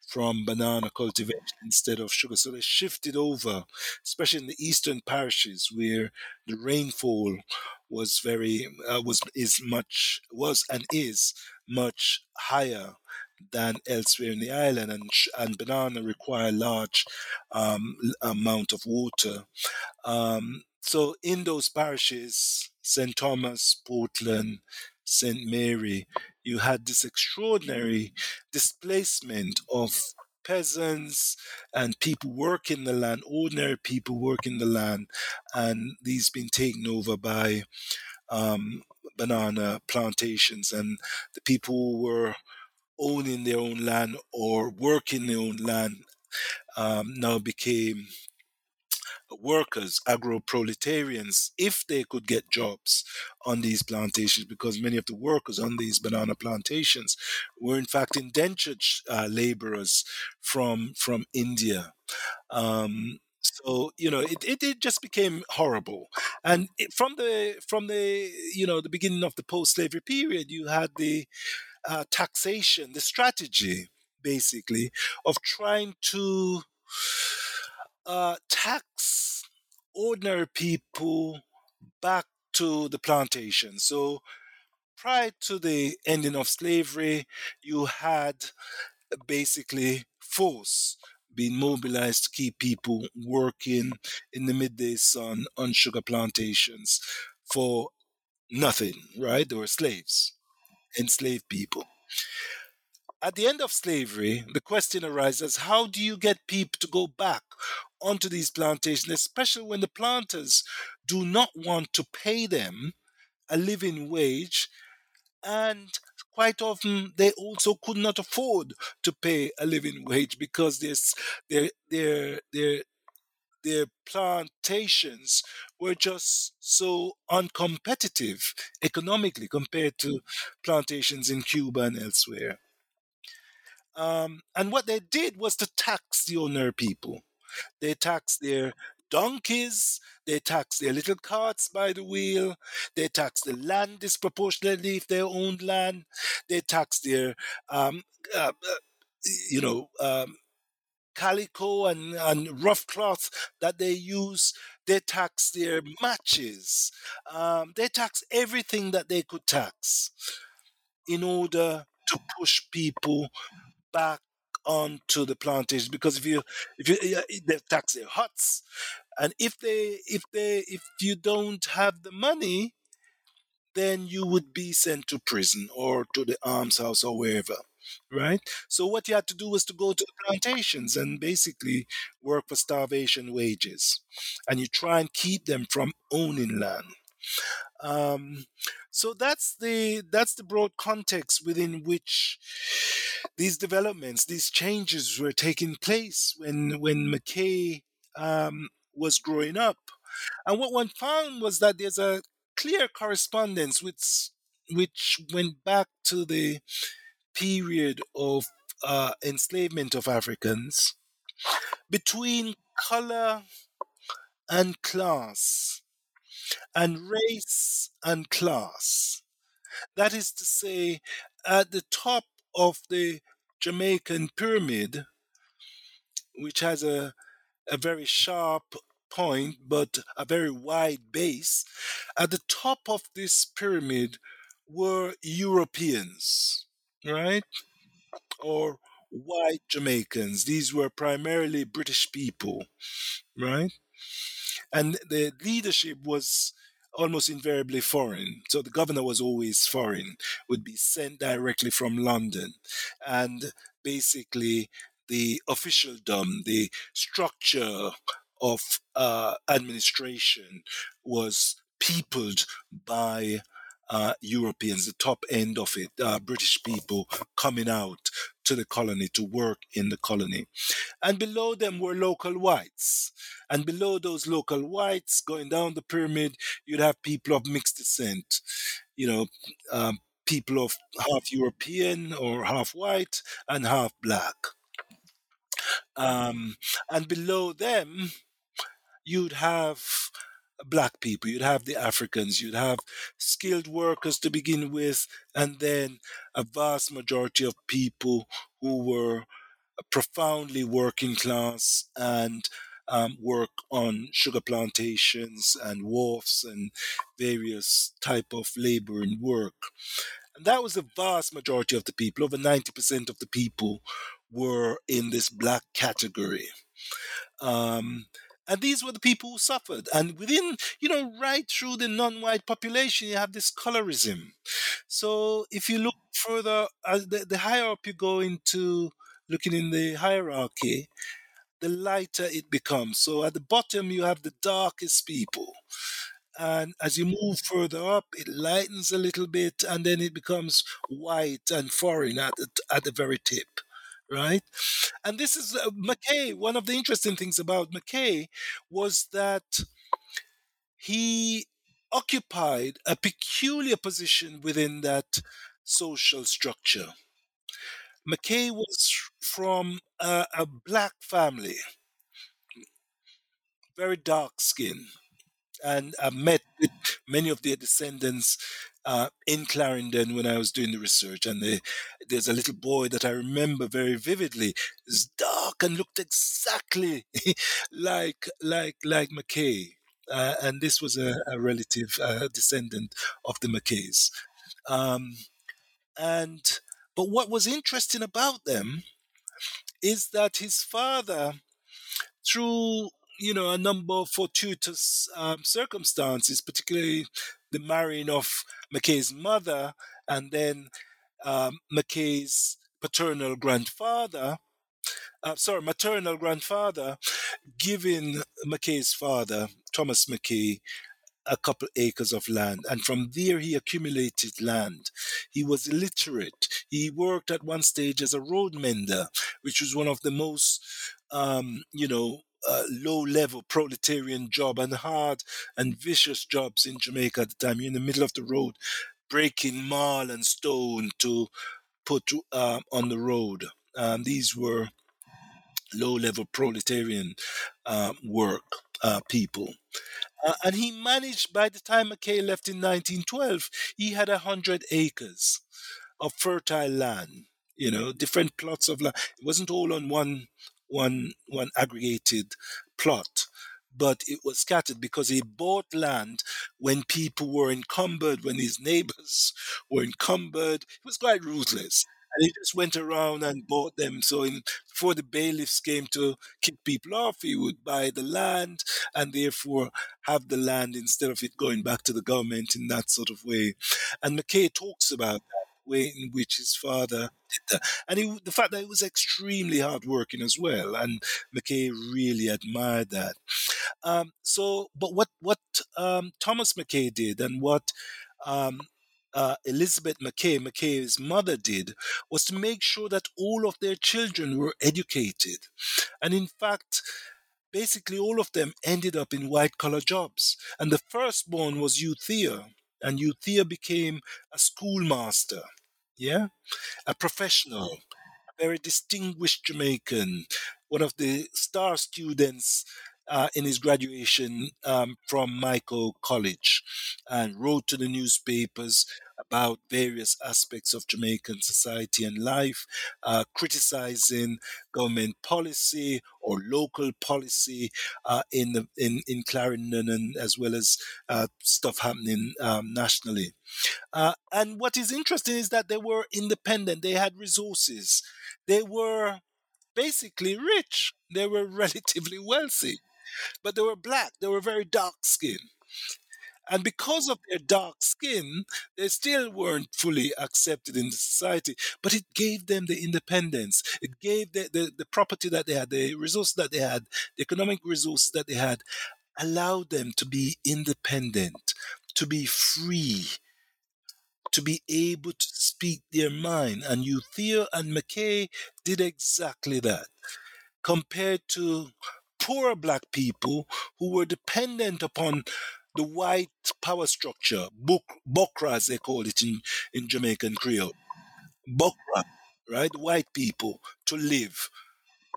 from banana cultivation instead of sugar. So they shifted over, especially in the eastern parishes where the rainfall was very uh, was is much was and is much higher than elsewhere in the island, and and banana require large um, amount of water. Um, so in those parishes, St. Thomas, Portland, St. Mary, you had this extraordinary displacement of peasants and people working the land, ordinary people working the land, and these being taken over by um, banana plantations, and the people were owning their own land or working their own land um, now became workers, agro proletarians, if they could get jobs on these plantations, because many of the workers on these banana plantations were in fact indentured uh, laborers from from India. Um, so you know it, it, it, just became horrible and it, from the from the you know the beginning of the post-slavery period you had the uh, taxation the strategy basically of trying to uh, tax ordinary people back to the plantation. So prior to the ending of slavery, you had basically force being mobilized to keep people working in the midday sun on sugar plantations for nothing, right? They were slaves, enslaved people. At the end of slavery, the question arises how do you get people to go back onto these plantations, especially when the planters do not want to pay them a living wage and quite often they also could not afford to pay a living wage because their their their their plantations were just so uncompetitive economically compared to plantations in Cuba and elsewhere. Um, and what they did was to tax the owner people. They taxed their donkeys, they taxed their little carts by the wheel, they taxed the land disproportionately if they owned land, they taxed their, um, uh, uh, you know, um, calico and, and rough cloth that they use. They tax their matches. Um, they tax everything that they could tax in order to push people back onto the plantation because if you if you they tax their huts and if they if they if you don't have the money then you would be sent to prison or to the almshouse or wherever right? So what you had to do was to go to the plantations and basically work for starvation wages. And you try and keep them from owning land. Um, so that's the that's the broad context within which these developments, these changes were taking place when when McKay um, was growing up. And what one found was that there's a clear correspondence which which went back to the period of uh, enslavement of Africans between color and class and race and class. That is to say, at the top of the Jamaican pyramid, which has a, a very sharp point but a very wide base, at the top of this pyramid were Europeans, right? Or white Jamaicans. These were primarily British people, right? And the leadership was almost invariably foreign. So the governor was always foreign, would be sent directly from London. And basically, the officialdom, the structure of uh, administration was peopled by uh, Europeans, the top end of it, uh, British people coming out to the colony to work in the colony. And below them were local whites. And below those local whites, going down the pyramid, you'd have people of mixed descent, you know, um, people of half European or half white and half black. Um, and below them, you'd have black people, you'd have the Africans, you'd have skilled workers to begin with, and then a vast majority of people who were profoundly working class and um, work on sugar plantations and wharfs and various type of labor and work. And that was the vast majority of the people. Over 90% of the people were in this black category. Um, and these were the people who suffered. And within, you know, right through the non white population, you have this colorism. So if you look further, the, the higher up you go into looking in the hierarchy, the lighter it becomes. So at the bottom, you have the darkest people. And as you move further up, it lightens a little bit and then it becomes white and foreign at the, at the very tip, right? And this is uh, McKay. One of the interesting things about McKay was that he occupied a peculiar position within that social structure. McKay was from a, a black family, very dark skin, and I met many of their descendants uh, in Clarendon when I was doing the research. And they, there's a little boy that I remember very vividly. He's dark and looked exactly like like like McKay. Uh, and this was a, a relative uh, descendant of the McKays. Um, and but what was interesting about them is that his father, through you know a number of fortuitous um, circumstances, particularly the marrying of McKay's mother and then um, McKay's paternal grandfather, uh, sorry, maternal grandfather, giving McKay's father, Thomas McKay, a couple acres of land. And from there, he accumulated land. He was illiterate. He worked at one stage as a road mender, which was one of the most, um, you know, uh, low level proletarian job and hard and vicious jobs in Jamaica at the time. You're in the middle of the road, breaking marl and stone to put uh, on the road. Um, these were low level proletarian uh, work uh, people. Uh, and he managed, by the time McKay left in 1912, he had 100 acres of fertile land, you know, different plots of land. It wasn't all on one, one, one aggregated plot, but it was scattered because he bought land when people were encumbered, when his neighbors were encumbered. He was quite ruthless and he just went around and bought them. So in, before the bailiffs came to kick people off, he would buy the land and therefore have the land instead of it going back to the government in that sort of way. And McKay talks about that way in which his father did that. And he, the fact that he was extremely hardworking as well. And McKay really admired that. Um, so, but what, what um, Thomas McKay did and what um, uh, Elizabeth McKay, McKay's mother, did was to make sure that all of their children were educated. And in fact, basically all of them ended up in white collar jobs. And the firstborn was U'Theo, and U'Theo became a schoolmaster, yeah, a professional, a very distinguished Jamaican, one of the star students uh, in his graduation um, from Mico College and wrote to the newspapers about various aspects of Jamaican society and life, uh, criticizing government policy or local policy uh, in the in in Clarendon and as well as uh, stuff happening um, nationally. Uh, and what is interesting is that they were independent. They had resources. They were basically rich. They were relatively wealthy, but they were black. They were very dark skinned. And because of their dark skin, they still weren't fully accepted in the society. But it gave them the independence. It gave the, the, the property that they had, the resources that they had, the economic resources that they had, allowed them to be independent, to be free, to be able to speak their mind. And U'Theo and McKay did exactly that. Compared to poor black people who were dependent upon the white power structure, Buk- Bokra as they call it in, in Jamaican Creole. Bokra, right? White people to live.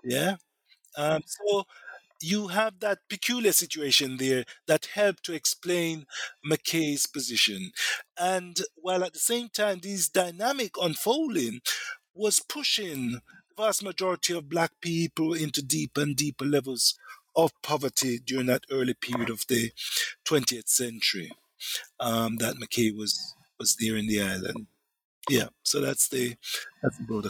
Yeah. Um, so you have that peculiar situation there that helped to explain McKay's position. And while at the same time, this dynamic unfolding was pushing the vast majority of black people into deeper and deeper levels of poverty during that early period of the 20th century um, that McKay was was there in the island. Yeah, so that's the that's the broader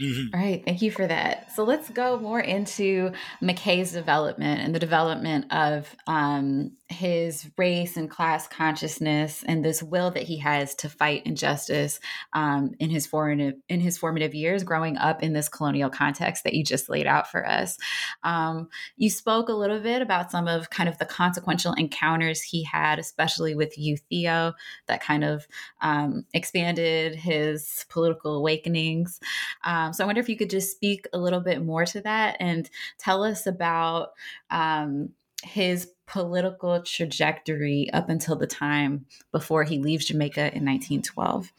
Mm-hmm. All right, thank you for that. So let's go more into McKay's development and the development of um, his race and class consciousness and this will that he has to fight injustice um, in his formative in his formative years, growing up in this colonial context that you just laid out for us. Um, you spoke a little bit about some of kind of the consequential encounters he had, especially with U'Theo, that kind of um, expanded his political awakenings. Um, so I wonder if you could just speak a little bit more to that and tell us about um, his political trajectory up until the time before he leaves Jamaica in 1912.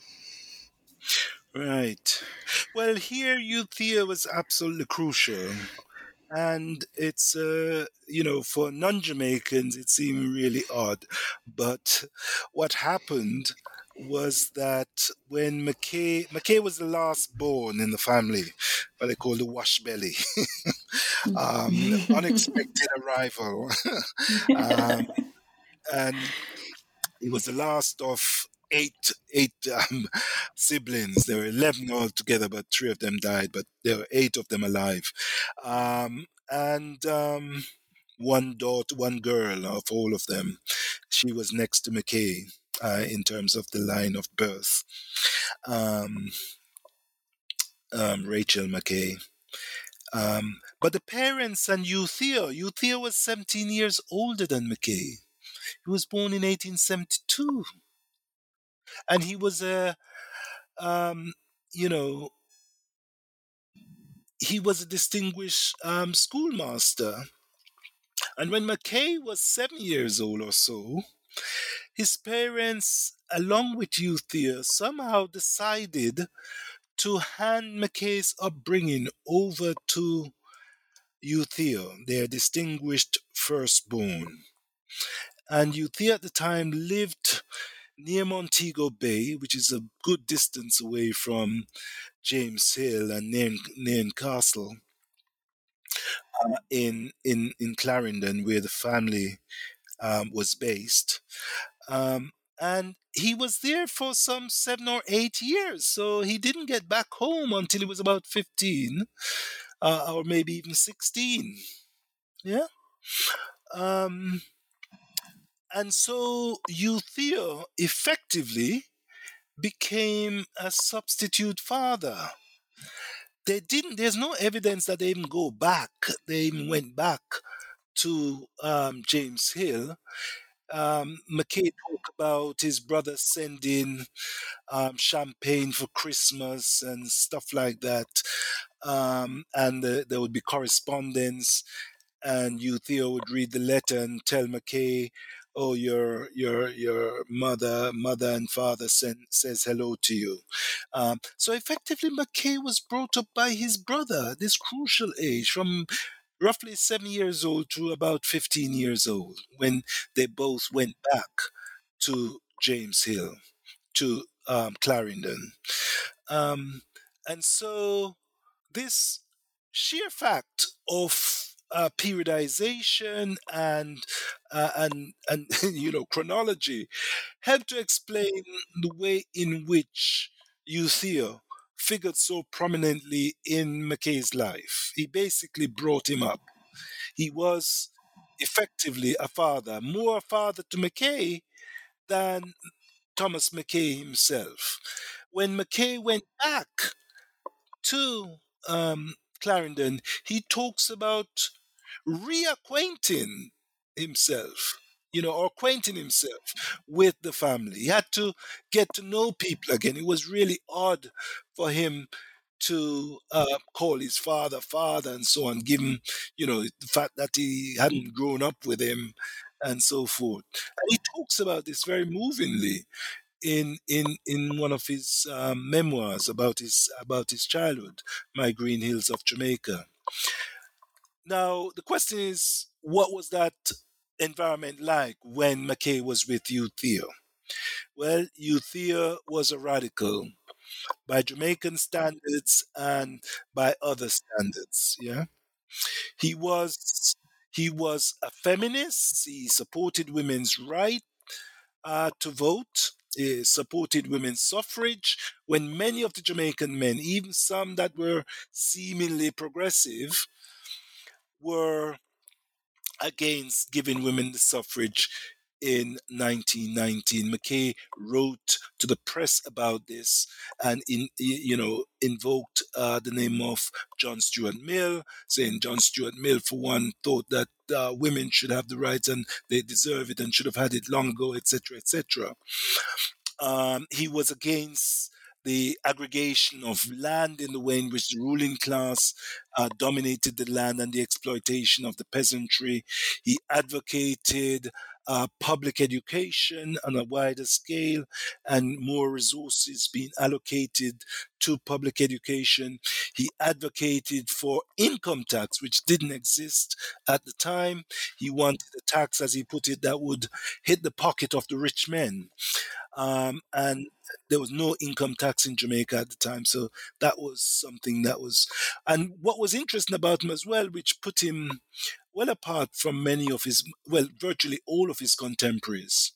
Right. Well, here U'Theo was absolutely crucial. And it's, uh, you know, for non Jamaicans, it seemed really odd. But what happened was that when McKay McKay was the last born in the family, what they call the wash belly, um, unexpected arrival, um, and he was the last of eight eight um, siblings. There were eleven altogether, but three of them died. But there were eight of them alive, um, and um, one daughter, one girl of all of them. She was next to McKay uh, in terms of the line of birth. Um, um, Rachel McKay. Um, but the parents and U'Theo, U'Theo was 17 years older than McKay. He was born in 1872. And he was a, um, you know, he was a distinguished um, schoolmaster. And when McKay was seven years old or so, his parents, along with U'Theo, somehow decided to hand McKay's upbringing over to U'Theo, their distinguished firstborn. And U'Theo at the time lived near Montego Bay, which is a good distance away from James Hill and Nairn, Nairn Castle, uh, in, in, in Clarendon, where the family um, was based. Um, and he was there for some seven or eight years. So he didn't get back home until he was about 15 uh, or maybe even 16. Yeah. Um, and so U'Theo effectively became a substitute father. They didn't, there's no evidence that they even go back, they even went back to um, James Hill um, McKay talked about his brother sending um, champagne for Christmas and stuff like that. Um, and there would be correspondence, and U'Theo would read the letter and tell McKay, "Oh, your your your mother, mother and father send, says hello to you." Um, so effectively, McKay was brought up by his brother, this crucial age from roughly seven years old to about 15 years old when they both went back to James Hill, to um, Clarendon. Um, and so this sheer fact of uh, periodization and uh, and and you know chronology help to explain the way in which U'Theo figured so prominently in McKay's life. He basically brought him up. He was effectively a father, more a father to McKay than Thomas McKay himself. When McKay went back to um, Clarendon, he talks about reacquainting himself you know, or acquainting himself with the family. He had to get to know people again. It was really odd for him to uh, call his father father and so on, given, you know, the fact that he hadn't grown up with him and so forth. And he talks about this very movingly in in in one of his um, memoirs about his about his childhood, My Green Hills of Jamaica. Now the question is, what was that environment like when McKay was with U'Theo? Well, U'Theo was a radical by Jamaican standards and by other standards. Yeah, he was he was a feminist. He supported women's right uh, to vote. He supported women's suffrage. When many of the Jamaican men, even some that were seemingly progressive, were against giving women the suffrage in 1919. McKay wrote to the press about this and in you know invoked uh, the name of John Stuart Mill, saying John Stuart Mill, for one, thought that uh, women should have the rights and they deserve it and should have had it long ago, etc., etc. Um, he was against the aggregation of land in the way in which the ruling class uh, dominated the land and the exploitation of the peasantry. He advocated uh, public education on a wider scale and more resources being allocated to public education. He advocated for income tax, which didn't exist at the time. He wanted a tax, as he put it, that would hit the pocket of the rich men. Um, and there was no income tax in Jamaica at the time, so that was something that was. And what was interesting about him as well, which put him well apart from many of his, well, virtually all of his contemporaries,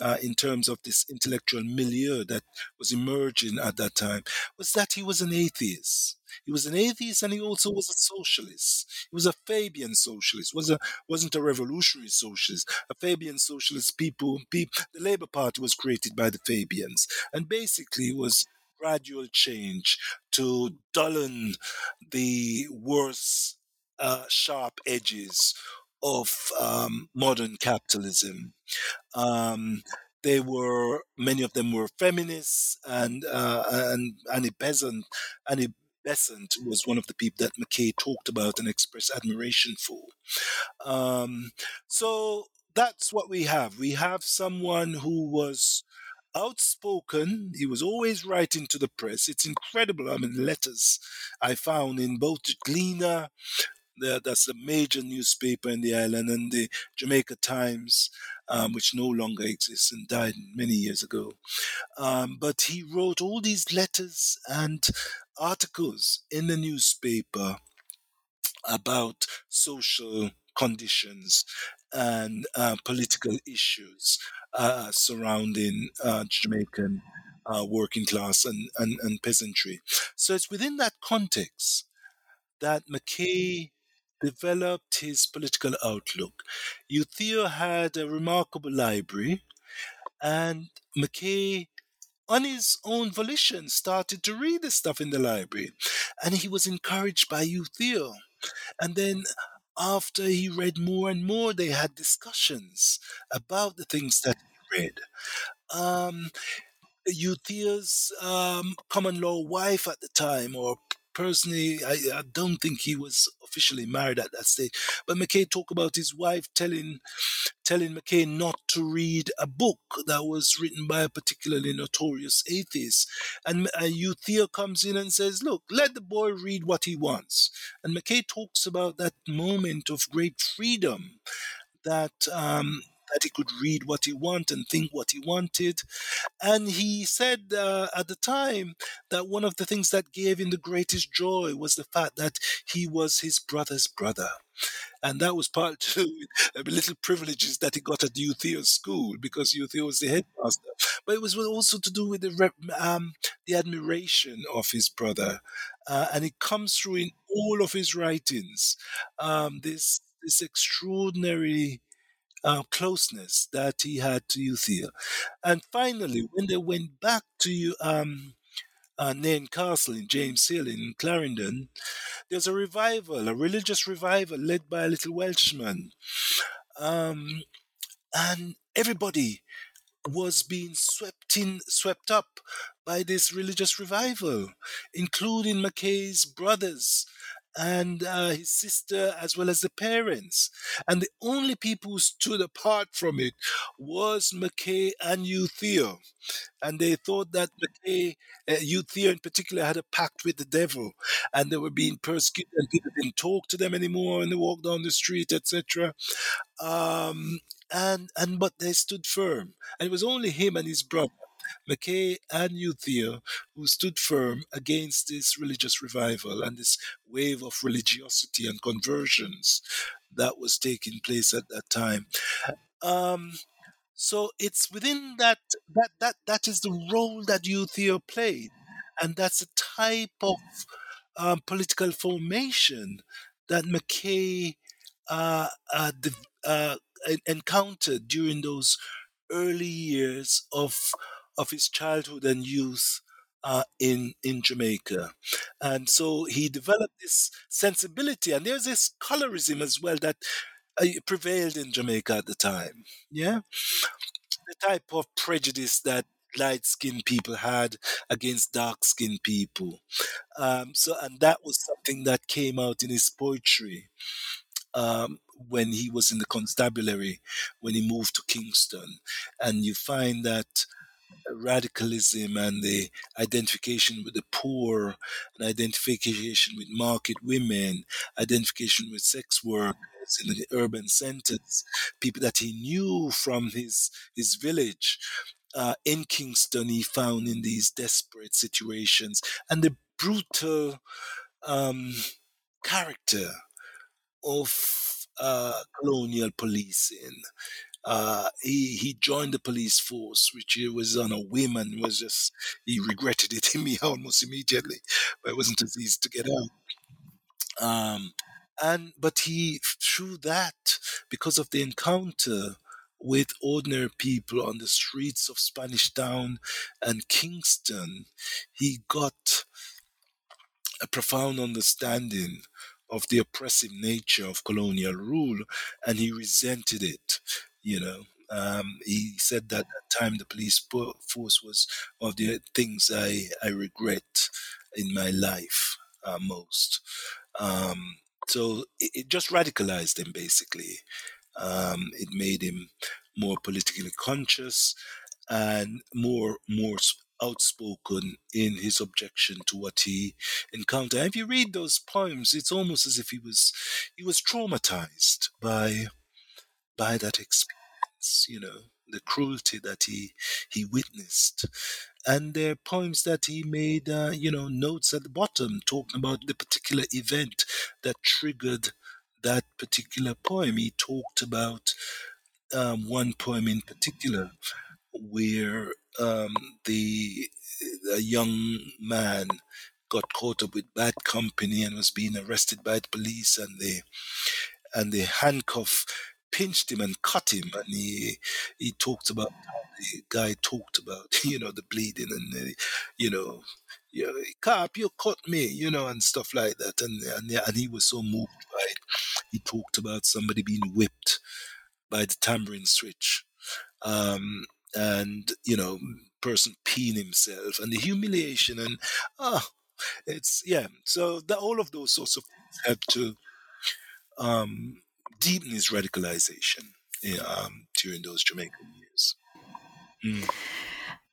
uh, in terms of this intellectual milieu that was emerging at that time was that he was an atheist. He was an atheist and he also was a socialist. He was a Fabian socialist. was a wasn't a revolutionary socialist. A Fabian socialist people, people the Labour Party was created by the Fabians and basically was gradual change to dullen the worst uh, sharp edges of um, modern capitalism. Um, they were many of them were feminists, and uh, and Annie Besant, Annie Besant was one of the people that McKay talked about and expressed admiration for. Um, so that's what we have. We have someone who was outspoken. He was always writing to the press. It's incredible. I mean, letters I found in both Gleaner that's a major newspaper in the island, and the Jamaica Times, um, which no longer exists and died many years ago. Um, but he wrote all these letters and articles in the newspaper about social conditions and uh, political issues uh, surrounding uh, Jamaican uh, working class and, and, and peasantry. So it's within that context that McKay developed his political outlook. U'Theo had a remarkable library, and McKay, on his own volition, started to read the stuff in the library. And he was encouraged by U'Theo. And then after he read more and more, they had discussions about the things that he read. Um, U'Theo's um, common law wife at the time, or personally, I, I, don't think he was officially married at that stage. But McKay talked about his wife telling telling McKay not to read a book that was written by a particularly notorious atheist. And uh, U'Theo comes in and says, "Look, let the boy read what he wants." And McKay talks about that moment of great freedom that. Um, that he could read what he wanted and think what he wanted. And he said uh, at the time that one of the things that gave him the greatest joy was the fact that he was his brother's brother. And that was part of the little privileges that he got at U'Theo school because U'Theo was the headmaster. But it was also to do with the, um, the admiration of his brother. Uh, and it comes through in all of his writings. Um, this this extraordinary uh, closeness that he had to U'Theo. And finally, when they went back to um, uh, Nairn Castle in James Hill in Clarendon, there's a revival, a religious revival led by a little Welshman. Um, and everybody was being swept in, swept up by this religious revival, including McKay's brothers and uh, his sister, as well as the parents. And the only people who stood apart from it was McKay and U'Theo. And they thought that McKay, uh, in particular, had a pact with the devil, and they were being persecuted, and people didn't talk to them anymore, and they walked down the street, etc. Um, and and but they stood firm, and it was only him and his brother McKay and U'Theo, who stood firm against this religious revival and this wave of religiosity and conversions that was taking place at that time. Um, so it's within that that that that is the role that U'Theo played, and that's a type of um, political formation that McKay uh, uh, uh, encountered during those early years of of his childhood and youth uh, in in Jamaica, and so he developed this sensibility. And there's this colorism as well that uh, prevailed in Jamaica at the time. Yeah, the type of prejudice that light skinned people had against dark skinned people. Um, so, and that was something that came out in his poetry um, when he was in the constabulary, when he moved to Kingston. And you find that radicalism and the identification with the poor, and identification with market women, identification with sex workers in the urban centers, people that he knew from his his village. Uh, in Kingston, he found in these desperate situations and the brutal um, character of uh, colonial policing uh, he he joined the police force, which was on a whim and was just he regretted it in me almost immediately, but it wasn't as easy to get out. Um, and but he through that because of the encounter with ordinary people on the streets of Spanish Town and Kingston, he got a profound understanding of the oppressive nature of colonial rule and he resented it you know, um, he said that at time the police force was one of the things I, I regret in my life uh, most. Um, so it, it, just radicalized him basically. Um, it made him more politically conscious and more more outspoken in his objection to what he encountered. If you read those poems, it's almost as if he was he was traumatized by by that experience, you know, the cruelty that he he witnessed. And there are poems that he made, uh, you know, notes at the bottom talking about the particular event that triggered that particular poem. He talked about um, one poem in particular where um, the a young man got caught up with bad company and was being arrested by the police and they and they handcuff pinched him and cut him, and he he talked about the guy talked about you know the bleeding and the, you know cop you cut me you know and stuff like that and and, and he was so moved by it. He talked about somebody being whipped by the tamarind switch. Um, and you know person peeing himself and the humiliation and ah it's yeah so the, all of those sorts of things to um, deepen his radicalization um, during those Jamaican years. Mm.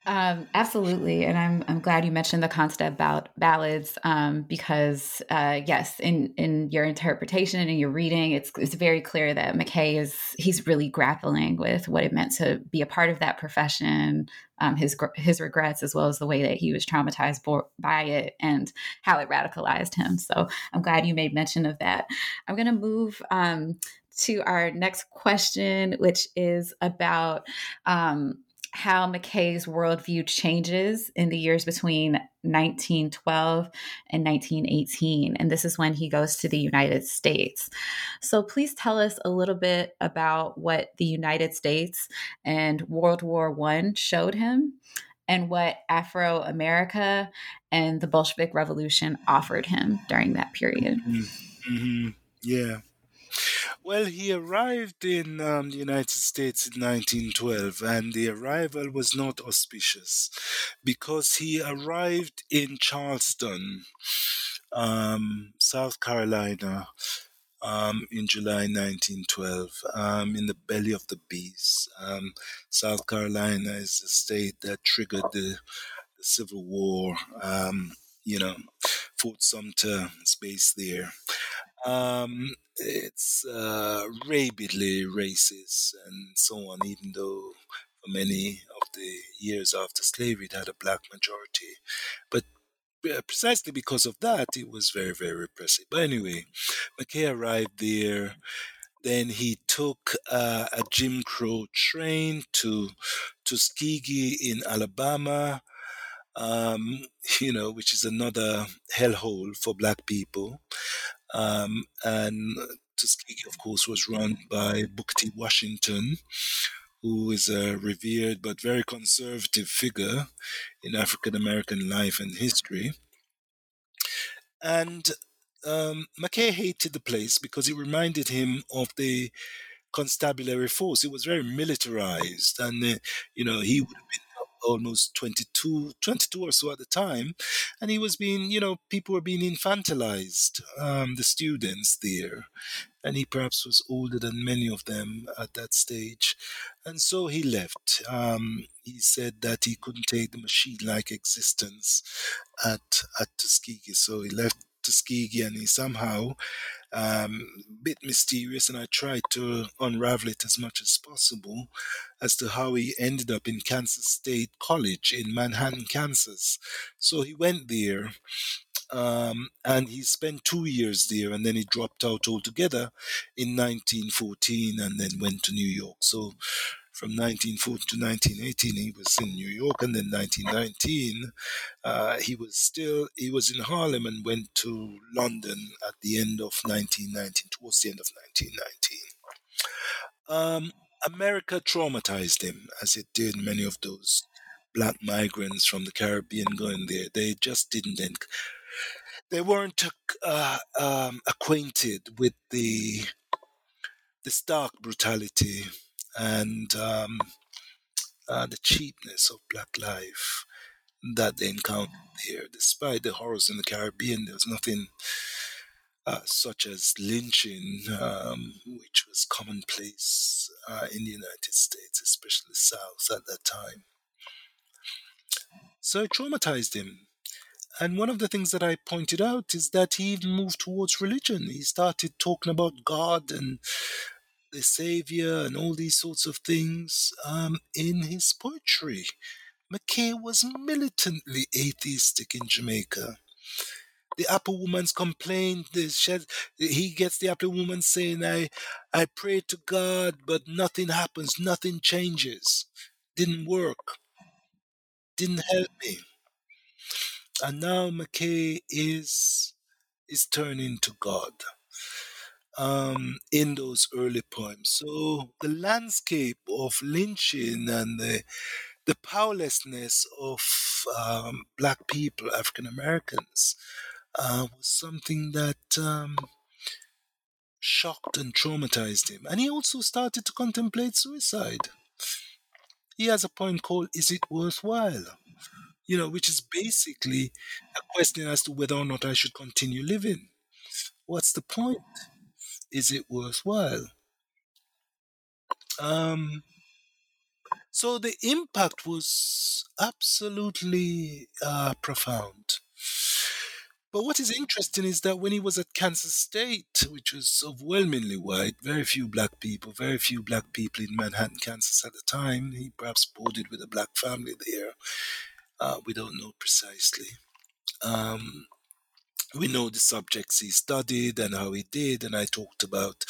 Um, absolutely, and I'm I'm glad you mentioned the concept about ballads um, because uh, yes, in in your interpretation and in your reading, it's it's very clear that McKay is he's really grappling with what it meant to be a part of that profession, um, his his regrets as well as the way that he was traumatized by it and how it radicalized him. So I'm glad you made mention of that. I'm going to move um, to our next question, which is about um, how McKay's worldview changes in the years between 1912 and 1918. And this is when he goes to the United States. So please tell us a little bit about what the United States and World War I showed him and what Afro America and the Bolshevik Revolution offered him during that period. Mm-hmm. mm-hmm. Yeah. Well, he arrived in um, the United States in 1912, and the arrival was not auspicious because he arrived in Charleston um, South Carolina um, in July 1912 um, in the belly of the beast. Um, South Carolina is the state that triggered the, the Civil War. Um, you know, Fort Sumter based there. Um, it's uh, rabidly racist and so on, even though for many of the years after slavery it had a black majority. But uh, precisely because of that, it was very, very repressive. But anyway, McKay arrived there. Then he took uh, a Jim Crow train to Tuskegee in Alabama, um, you know, which is another hellhole for black people. Um, and Tuskegee, of course, was run by Booker T. Washington, who is a revered but very conservative figure in African American life and history. And um, McKay hated the place because it reminded him of the constabulary force. It was very militarized, and uh, you know he would have been almost 22, 22 or so at the time, and he was being, you know, people were being infantilized, um, the students there, and he perhaps was older than many of them at that stage, and so he left. Um, he said that he couldn't take the machine-like existence at at Tuskegee, so he left Tuskegee, and he somehow um, bit mysterious, and I tried to unravel it as much as possible as to how he ended up in Kansas State College in Manhattan, Kansas. So he went there. Um, and he spent two years there and then he dropped out altogether in 1914 and then went to New York. So from 1940 to 1918 he was in New York and then 1919 uh, he was still he was in Harlem and went to London at the end of 1919 towards the end of 1919 um, America traumatized him as it did many of those black migrants from the Caribbean going there. They just didn't they weren't uh, um, acquainted with the the stark brutality and um, uh, the cheapness of black life that they encountered here. Despite the horrors in the Caribbean, there was nothing uh, such as lynching, um, which was commonplace uh, in the United States, especially the South at that time. So it traumatized him. And one of the things that I pointed out is that he even moved towards religion. He started talking about God and the Savior and all these sorts of things um, in his poetry. McKay was militantly atheistic in Jamaica. The Apple Woman's complaint, he gets the Apple Woman saying, I, I pray to God, but nothing happens, nothing changes. Didn't work. Didn't help me. And now McKay is is turning to God um, in those early poems. So the landscape of lynching and the the powerlessness of um, black people, African Americans, uh, was something that um, shocked and traumatized him. And he also started to contemplate suicide. He has a poem called Is It Worthwhile? You know, which is basically a question as to whether or not I should continue living. What's the point? Is it worthwhile? Um, so the impact was absolutely uh, profound. But what is interesting is that when he was at Kansas State, which was overwhelmingly white, very few black people, very few black people in Manhattan, Kansas at the time, he perhaps boarded with a black family there. Uh, we don't know precisely. Um, we know the subjects he studied and how he did, and I talked about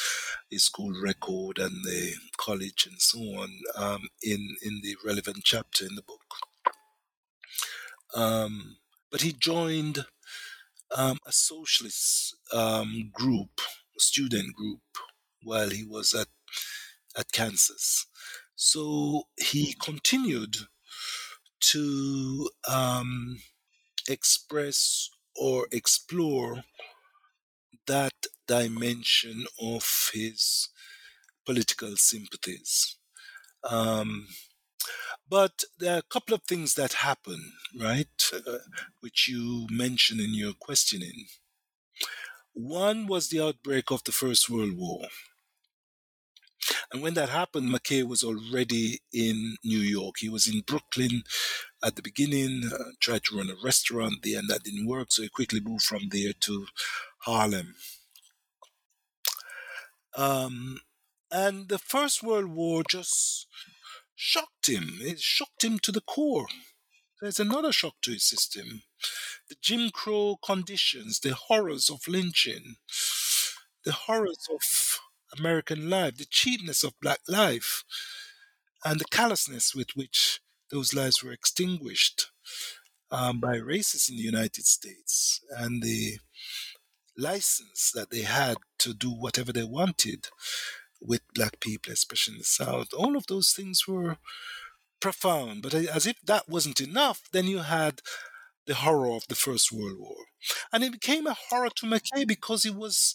his school record and the college and so on um, in in the relevant chapter in the book. Um, but he joined um, a socialist um, group, student group, while he was at at Kansas. So he continued to um, express or explore that dimension of his political sympathies. Um, but there are a couple of things that happen, right, uh, which you mention in your questioning. One was the outbreak of the First World War. And when that happened, McKay was already in New York. He was in Brooklyn at the beginning, uh, tried to run a restaurant there, and that didn't work. So he quickly moved from there to Harlem. Um, and the First World War just shocked him. It shocked him to the core. There's another shock to his system the Jim Crow conditions, the horrors of lynching, the horrors of American life, the cheapness of black life, and the callousness with which those lives were extinguished um, by racists in the United States, and the license that they had to do whatever they wanted with black people, especially in the South. All of those things were profound. But as if that wasn't enough, then you had the horror of the First World War. And it became a horror to McKay because he was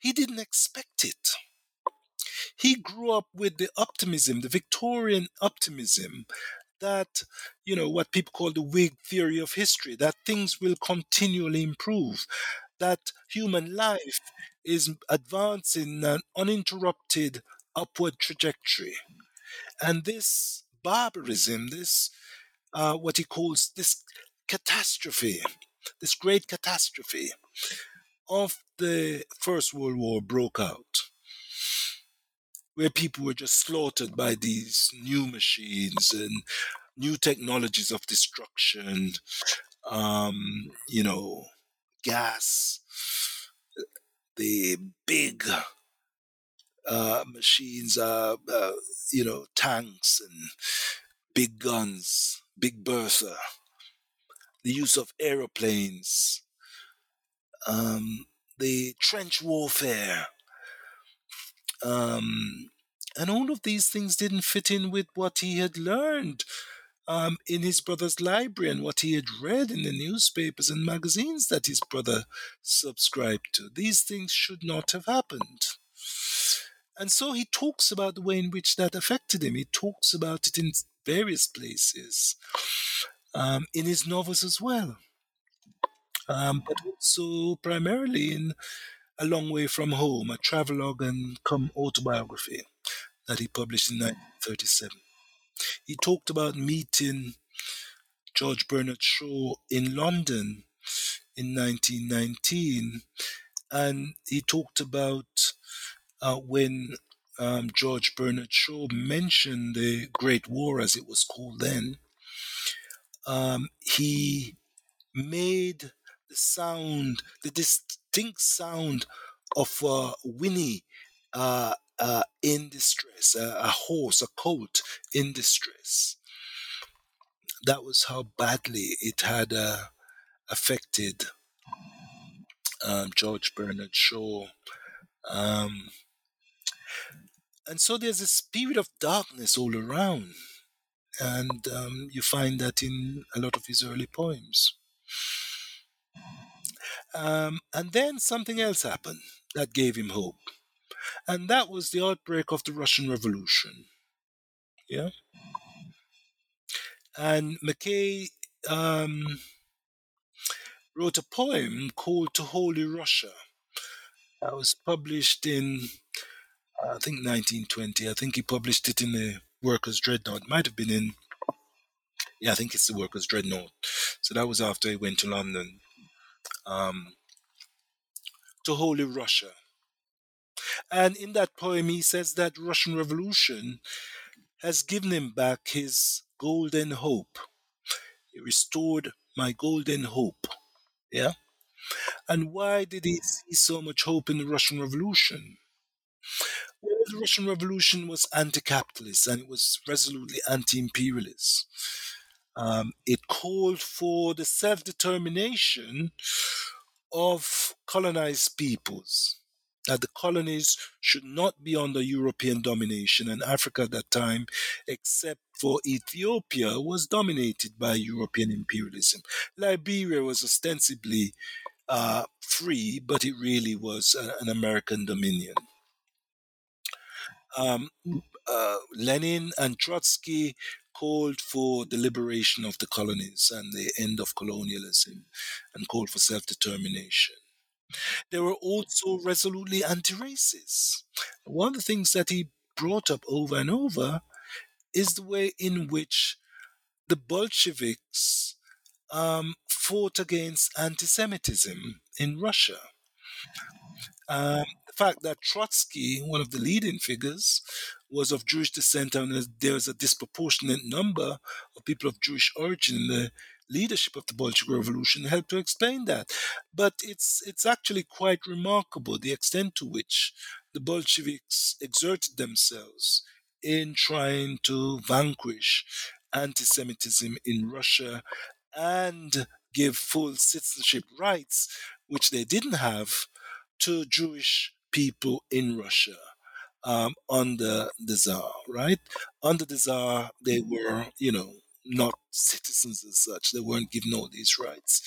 he didn't expect it. He grew up with the optimism, the Victorian optimism that, you know, what people call the Whig theory of history, that things will continually improve, that human life is advancing an uninterrupted upward trajectory. And this barbarism, this, uh, what he calls this catastrophe, this great catastrophe of the First World War broke out, where people were just slaughtered by these new machines and new technologies of destruction, um, you know, gas, the big uh, machines, uh, uh, you know, tanks and big guns, big Bertha, the use of aeroplanes, um, the trench warfare. Um, and all of these things didn't fit in with what he had learned um, in his brother's library and what he had read in the newspapers and magazines that his brother subscribed to. These things should not have happened. And so he talks about the way in which that affected him. He talks about it in various places, um, in his novels as well, um, but also primarily in A Long Way from Home, a travelogue and come autobiography that he published in 1937. He talked about meeting George Bernard Shaw in London in 1919, and he talked about uh, when um, George Bernard Shaw mentioned the Great War, as it was called then. Um, he made the sound, the distinct sound of uh, whinny uh, uh, in distress, a, a horse, a colt in distress. That was how badly it had uh, affected um, George Bernard Shaw. Um, and so there's a spirit of darkness all around. And um, you find that in a lot of his early poems. Um, and then something else happened that gave him hope and that was the outbreak of the Russian Revolution. Yeah, and McKay um, wrote a poem called "To Holy Russia." That was published in, I think, 1920. I think he published it in the Workers' Dreadnought. It might have been in, yeah, I think it's the Workers' Dreadnought. So that was after he went to London. Um, to Holy Russia. And in that poem, he says that Russian Revolution has given him back his golden hope. He restored my golden hope. Yeah? And why did he see so much hope in the Russian Revolution? Well, the Russian Revolution was anti capitalist and it was resolutely anti imperialist. Um, it called for the self determination of colonized peoples that the colonies should not be under European domination, and Africa at that time, except for Ethiopia, was dominated by European imperialism. Liberia was ostensibly uh, free, but it really was a, an American dominion. Um, uh, Lenin and Trotsky called for the liberation of the colonies and the end of colonialism and called for self determination. They were also resolutely anti racist. One of the things that he brought up over and over is the way in which the Bolsheviks um, fought against anti Semitism in Russia. Um, the fact that Trotsky, one of the leading figures, was of Jewish descent and there was a disproportionate number of people of Jewish origin in the leadership of the Bolshevik Revolution helped to explain that. But it's it's actually quite remarkable the extent to which the Bolsheviks exerted themselves in trying to vanquish anti-Semitism in Russia and give full citizenship rights, which they didn't have, to Jewish people in Russia um, under the Tsar, right? Under the Tsar, they were, you know, not citizens as such. They weren't given all these rights.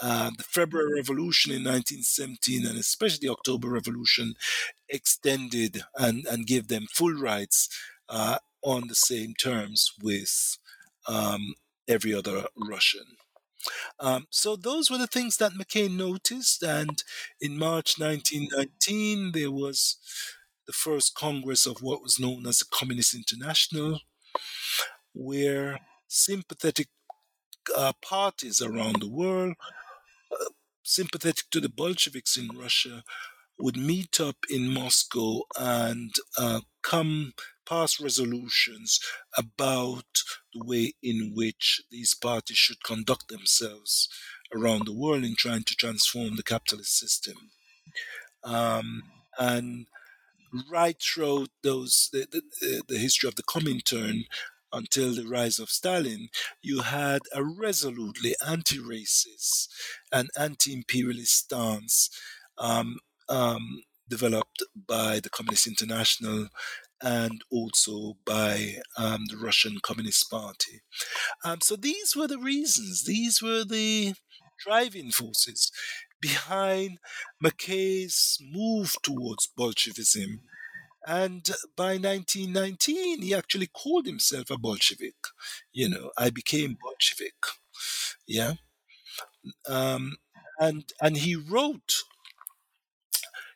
Uh, the February Revolution in 1917 and especially the October Revolution extended and, and gave them full rights uh, on the same terms with um, every other Russian. Um, so those were the things that McKay noticed, and in March 1919 there was the first Congress of what was known as the Communist International, where sympathetic uh, parties around the world, uh, sympathetic to the Bolsheviks in Russia, would meet up in Moscow and uh, come pass resolutions about the way in which these parties should conduct themselves around the world in trying to transform the capitalist system. Um, and right throughout those the, the, the history of the Comintern until the rise of Stalin, you had a resolutely anti-racist and anti-imperialist stance um, um, developed by the Communist International and also by um, the Russian Communist Party. Um, so these were the reasons, these were the driving forces behind McKay's move towards Bolshevism. And by 1919, he actually called himself a Bolshevik. You know, I became Bolshevik. Yeah. Um, and and he wrote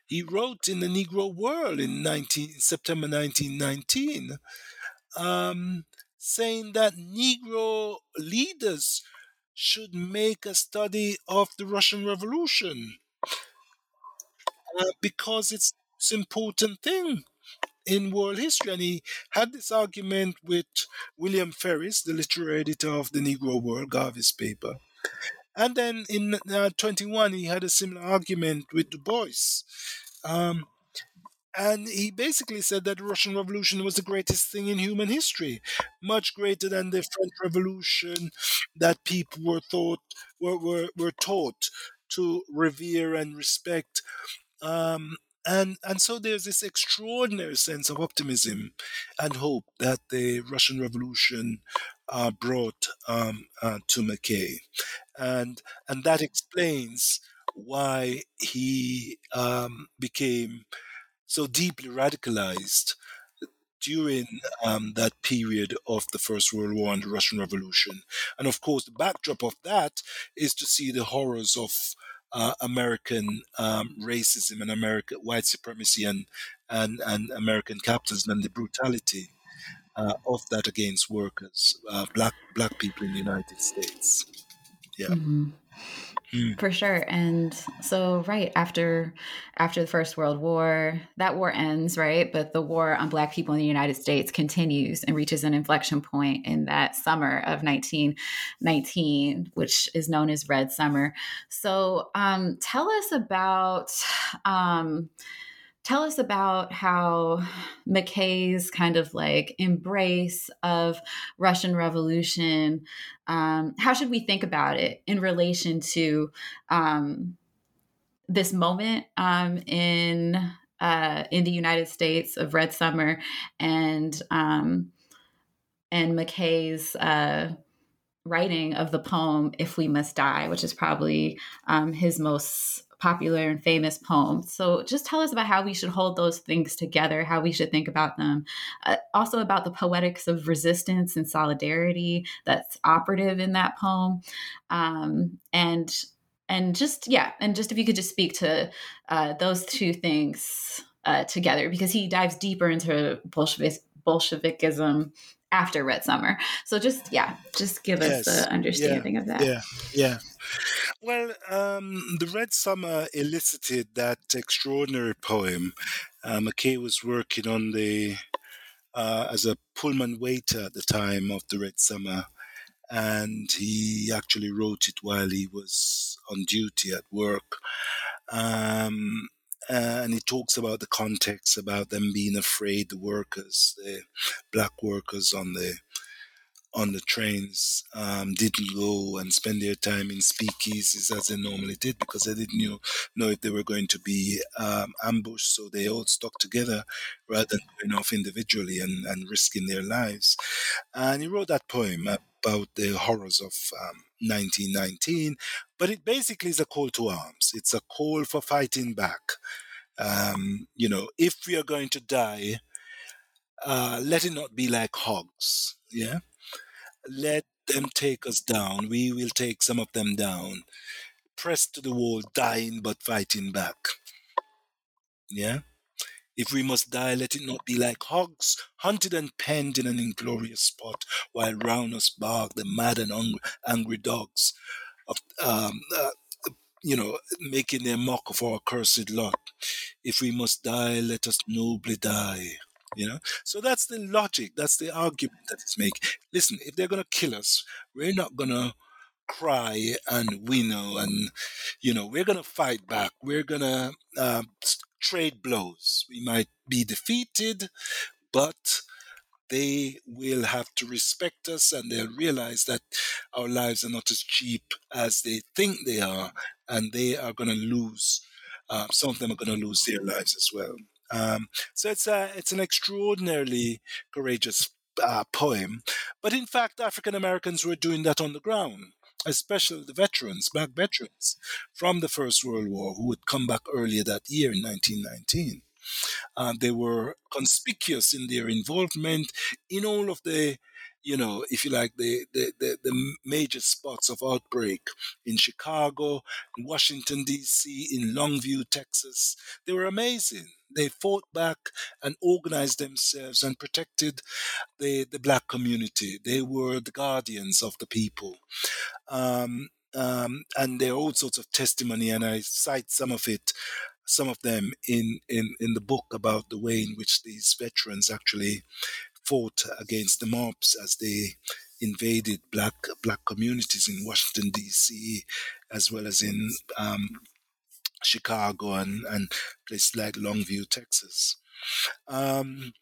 he wrote in the Negro World in 19, September 1919, um, saying that Negro leaders should make a study of the Russian Revolution uh, because it's an important thing in world history. And he had this argument with William Ferris, the literary editor of the Negro World, Garvey's paper. And then in uh, 21, he had a similar argument with Du Bois. Um, and he basically said that the Russian Revolution was the greatest thing in human history, much greater than the French Revolution that people were thought were, were, were taught to revere and respect. Um, and and so there's this extraordinary sense of optimism and hope that the Russian Revolution uh, brought um, uh, to McKay, and and that explains why he um, became so deeply radicalized during um, that period of the First World War and the Russian Revolution. And of course, the backdrop of that is to see the horrors of uh, American um, racism and American white supremacy and, and, and American capitalism and the brutality uh, of that against workers, uh, black black people in the United States. Yeah. Mm-hmm. Mm. For sure. And so right after after the First World War, that war ends, right? But the war on black people in the United States continues and reaches an inflection point in that summer of 1919, which is known as Red Summer. So um, tell us about um, tell us about how McKay's kind of like embrace of Russian Revolution. Um, how should we think about it in relation to um, this moment um, in uh, in the United States of Red Summer and um, and McKay's uh, writing of the poem "If We Must Die," which is probably um, his most popular and famous poems. So just tell us about how we should hold those things together, how we should think about them. Uh, also about the poetics of resistance and solidarity that's operative in that poem. Um, and and just yeah, and just if you could just speak to uh, those two things uh, together, because he dives deeper into Bolshevik Bolshevikism after Red Summer. So just yeah, just give us the understanding Yeah. of that. Yeah. Yeah. Well, um, the Red Summer elicited that extraordinary poem. Uh, McKay was working on the uh, as a Pullman waiter at the time of the Red Summer, and he actually wrote it while he was on duty at work. Um, and he talks about the context, about them being afraid, the workers, the black workers on the on the trains um, didn't go and spend their time in speakeasies as they normally did because they didn't know, know if they were going to be um, ambushed. So they all stuck together rather than going off individually and, and risking their lives. And he wrote that poem about the horrors of um, 1919. But it basically is a call to arms. It's a call for fighting back. Um, you know, if we are going to die, uh, let it not be like hogs. Yeah let them take us down. We will take some of them down. Pressed to the wall, dying but fighting back. Yeah? If we must die, let it not be like hogs, hunted and penned in an inglorious spot, while round us bark the mad and angry, dogs of, um, uh, you know, making their mock of our cursed lot. If we must die, let us nobly die. You know, so that's the logic. That's the argument that it's making. Listen, if they're gonna kill us, we're not gonna cry and winnow and you know we're gonna fight back. We're gonna uh, trade blows. We might be defeated, but they will have to respect us and they'll realize that our lives are not as cheap as they think they are, and they are going to lose. Uh, some of them are going to lose their lives as well. Um, so it's a it's an extraordinarily courageous uh, poem, but in fact, African Americans were doing that on the ground, especially the veterans, black veterans from the First World War, who would come back earlier that year in 1919. Uh, they were conspicuous in their involvement in all of the, you know, if you like, the, the, the, the major spots of outbreak in Chicago, in Washington, D.C., in Longview, Texas. They were amazing. They fought back and organized themselves and protected the, the black community. They were the guardians of the people. Um, um, and there are all sorts of testimony, and I cite some of it some of them in, in, in the book about the way in which these veterans actually fought against the mobs as they invaded black black communities in Washington D.C. as well as in um, Chicago and, and places like Longview, Texas. Um,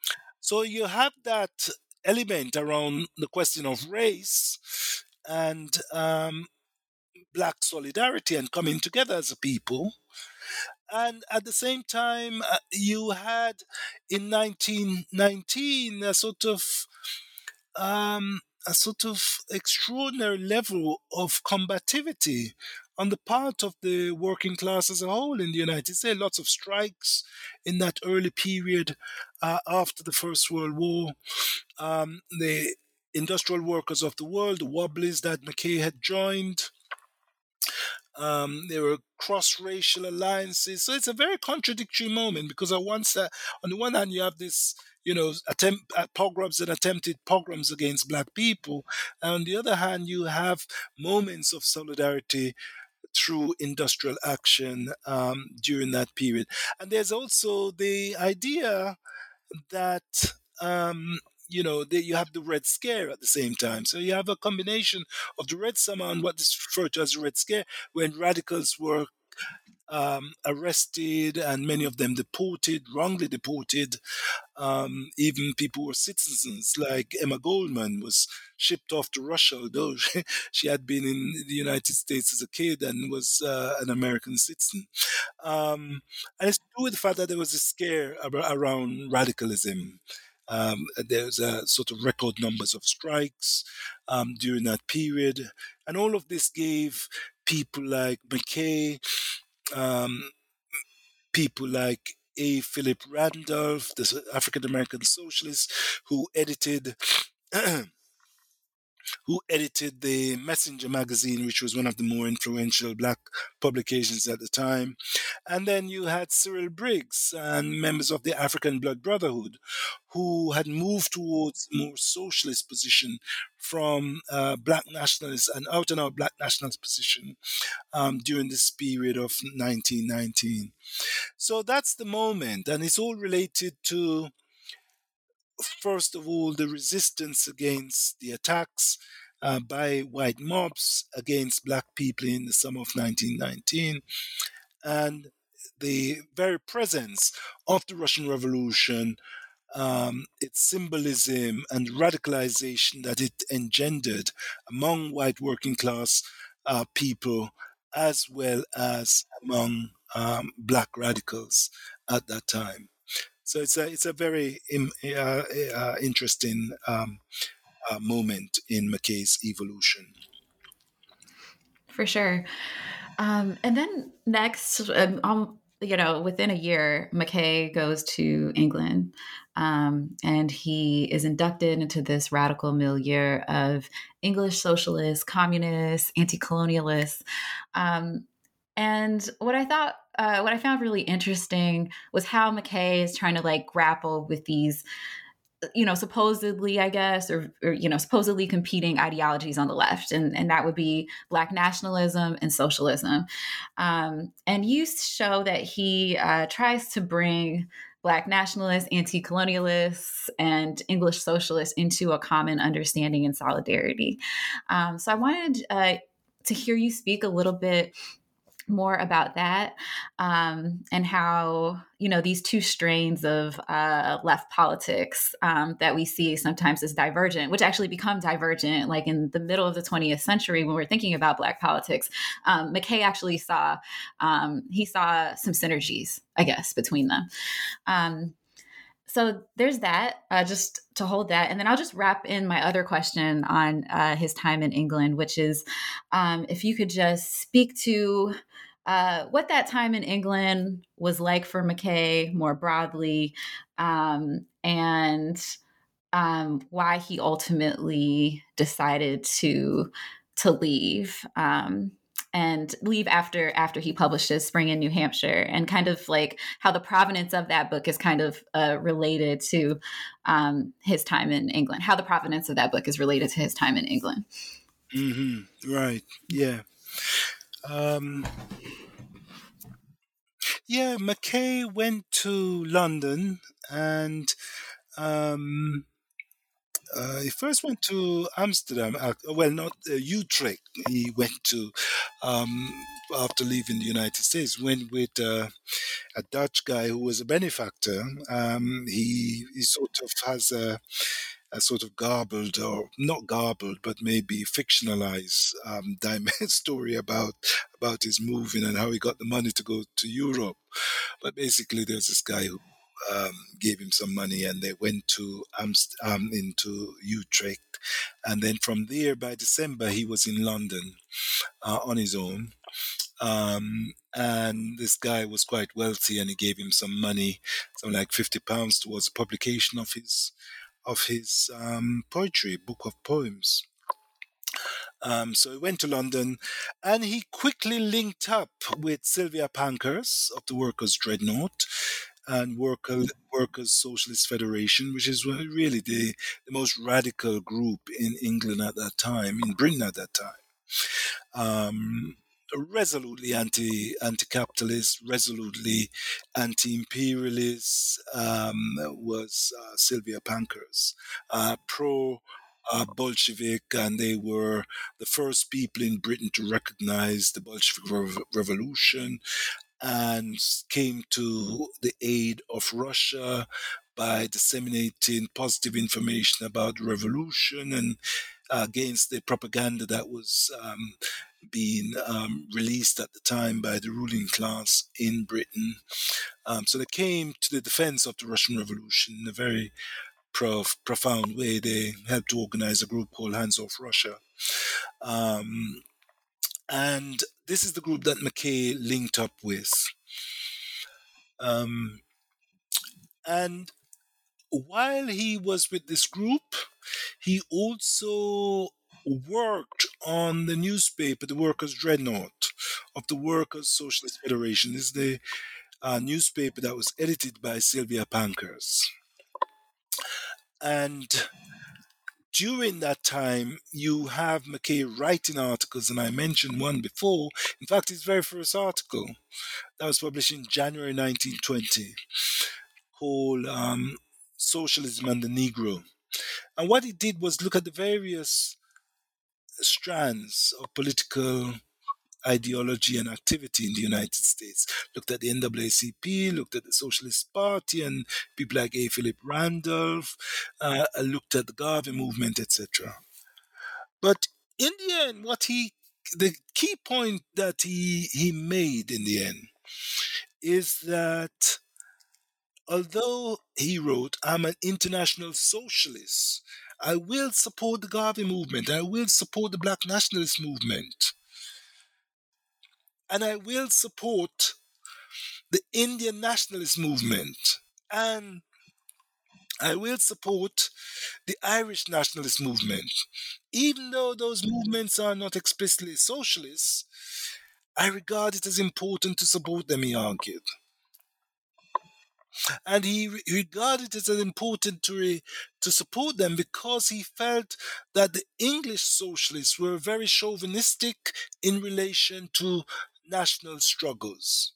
so you have that element around the question of race and um, black solidarity and coming together as a people and at the same time uh, you had in 1919 a sort of um, a sort of extraordinary level of combativity on the part of the working class as a whole in the United States. Lots of strikes in that early period uh, after the First World War. Um, the industrial workers of the world, the Wobblies that McKay had joined, um, there were cross-racial alliances. So it's a very contradictory moment because on side, on the one hand, you have this, you know, attempt at pogroms and attempted pogroms against black people, and on the other hand, you have moments of solidarity through industrial action um, during that period. And there's also the idea that um, you know, they, you have the Red Scare at the same time. So you have a combination of the Red Summer and what is referred to as the Red Scare, when radicals were um, arrested and many of them deported, wrongly deported. Um, even people who were citizens, like Emma Goldman, was shipped off to Russia, although she, she had been in the United States as a kid and was uh, an American citizen. Um, and it's due to the fact that there was a scare around radicalism. Um, there's a sort of record numbers of strikes um, during that period, and all of this gave people like McKay, um, people like A. Philip Randolph, the African American socialist, who edited who edited the Messenger magazine, which was one of the more influential black publications at the time. And then you had Cyril Briggs and members of the African Blood Brotherhood, who had moved towards a more socialist position from uh, black nationalists and out and out black nationalist position um, during this period of 1919. So that's the moment, and it's all related to first of all, the resistance against the attacks uh, by white mobs against black people in the summer of 1919, and the very presence of the Russian Revolution, um, its symbolism and radicalization that it engendered among white working class uh, people, as well as among um, black radicals at that time. So it's a it's a very uh, uh, interesting um, uh, moment in McKay's evolution. For sure. Um, and then next, um, you know, within a year, McKay goes to England um, and he is inducted into this radical milieu of English socialists, communists, anti colonialists. Um, and what I thought uh, what I found really interesting was how McKay is trying to like grapple with these, you know, supposedly, I guess, or, or, you know, supposedly competing ideologies on the left, and and that would be Black nationalism and socialism. Um, and you show that he uh, tries to bring Black nationalists, anti colonialists, and English socialists into a common understanding and solidarity. Um, so I wanted uh, to hear you speak a little bit more about that um, and how you know these two strains of uh, left politics um, that we see sometimes as divergent which actually become divergent like in the middle of the 20th century when we're thinking about black politics um, mckay actually saw um, he saw some synergies i guess between them. Um, so there's that uh, just to hold that. And then i'll just wrap in my other question on uh, his time in england which is um, if you could just speak to uh, what that time in England was like for McKay more broadly, um, and um, why he ultimately decided to to leave um, and leave after after he published his Spring in New Hampshire, and kind of like how the provenance of that book is kind of uh, related to um, his time in England. How the provenance of that book is related to his time in England. Mm-hmm. Right. Yeah. Um, yeah, McKay went to London and um, uh, he first went to Amsterdam. Uh, well, not uh, Utrecht. He went to um, after leaving the United States. Went with uh, a Dutch guy who was a benefactor. Um, he he sort of has a a sort of garbled or not garbled, but maybe fictionalized um, story about about his moving and how he got the money to go to Europe. But basically, there's this guy who um, gave him some money, and they went to Amst- um, into Utrecht, and then from there, by December, he was in London uh, on his own. Um, and this guy was quite wealthy, and he gave him some money, something like fifty pounds, towards the publication of his of his um, poetry, book of poems. Um, so he went to London and he quickly linked up with Sylvia Pankhurst of the Workers' Dreadnought and Worker, Workers' Socialist Federation, which is really the, the most radical group in England at that time, in Britain at that time. Um, resolutely anti anti capitalist, resolutely anti imperialist um, was uh, Sylvia Pankhurst, uh, pro. Uh, Bolshevik, and they were the first people in Britain to recognize the Bolshevik Rev- Revolution and came to the aid of Russia by disseminating positive information about the revolution and against the propaganda that was um, being um, released at the time by the ruling class in Britain. Um, so they came to the defense of the Russian Revolution in a very prof- profound way. They helped to organize a group called Hands Off Russia. Um, and this is the group that McKay linked up with. Um, and while he was with this group, he also worked on the newspaper, the Workers' Dreadnought of the Workers' Socialist Federation. This is the uh, newspaper that was edited by Sylvia Pankhurst. And during that time, you have McKay writing articles, and I mentioned one before. In fact, his very first article that was published in January 1920 called um, Socialism and the Negro. And what he did was look at the various strands of political ideology and activity in the United States. Looked at the NAACP, looked at the Socialist Party and people like A. Philip Randolph, uh, looked at the Garvey movement, etc. But in the end, what he, the key point that he, he made in the end is that although he wrote, I'm an international socialist, I will support the Garvey movement, I will support the black nationalist movement and I will support the Indian nationalist movement and I will support the Irish nationalist movement. Even though those movements are not explicitly socialist, I regard it as important to support them, he argued. And he regarded it as important to, re- to support them because he felt that the English socialists were very chauvinistic in relation to national struggles.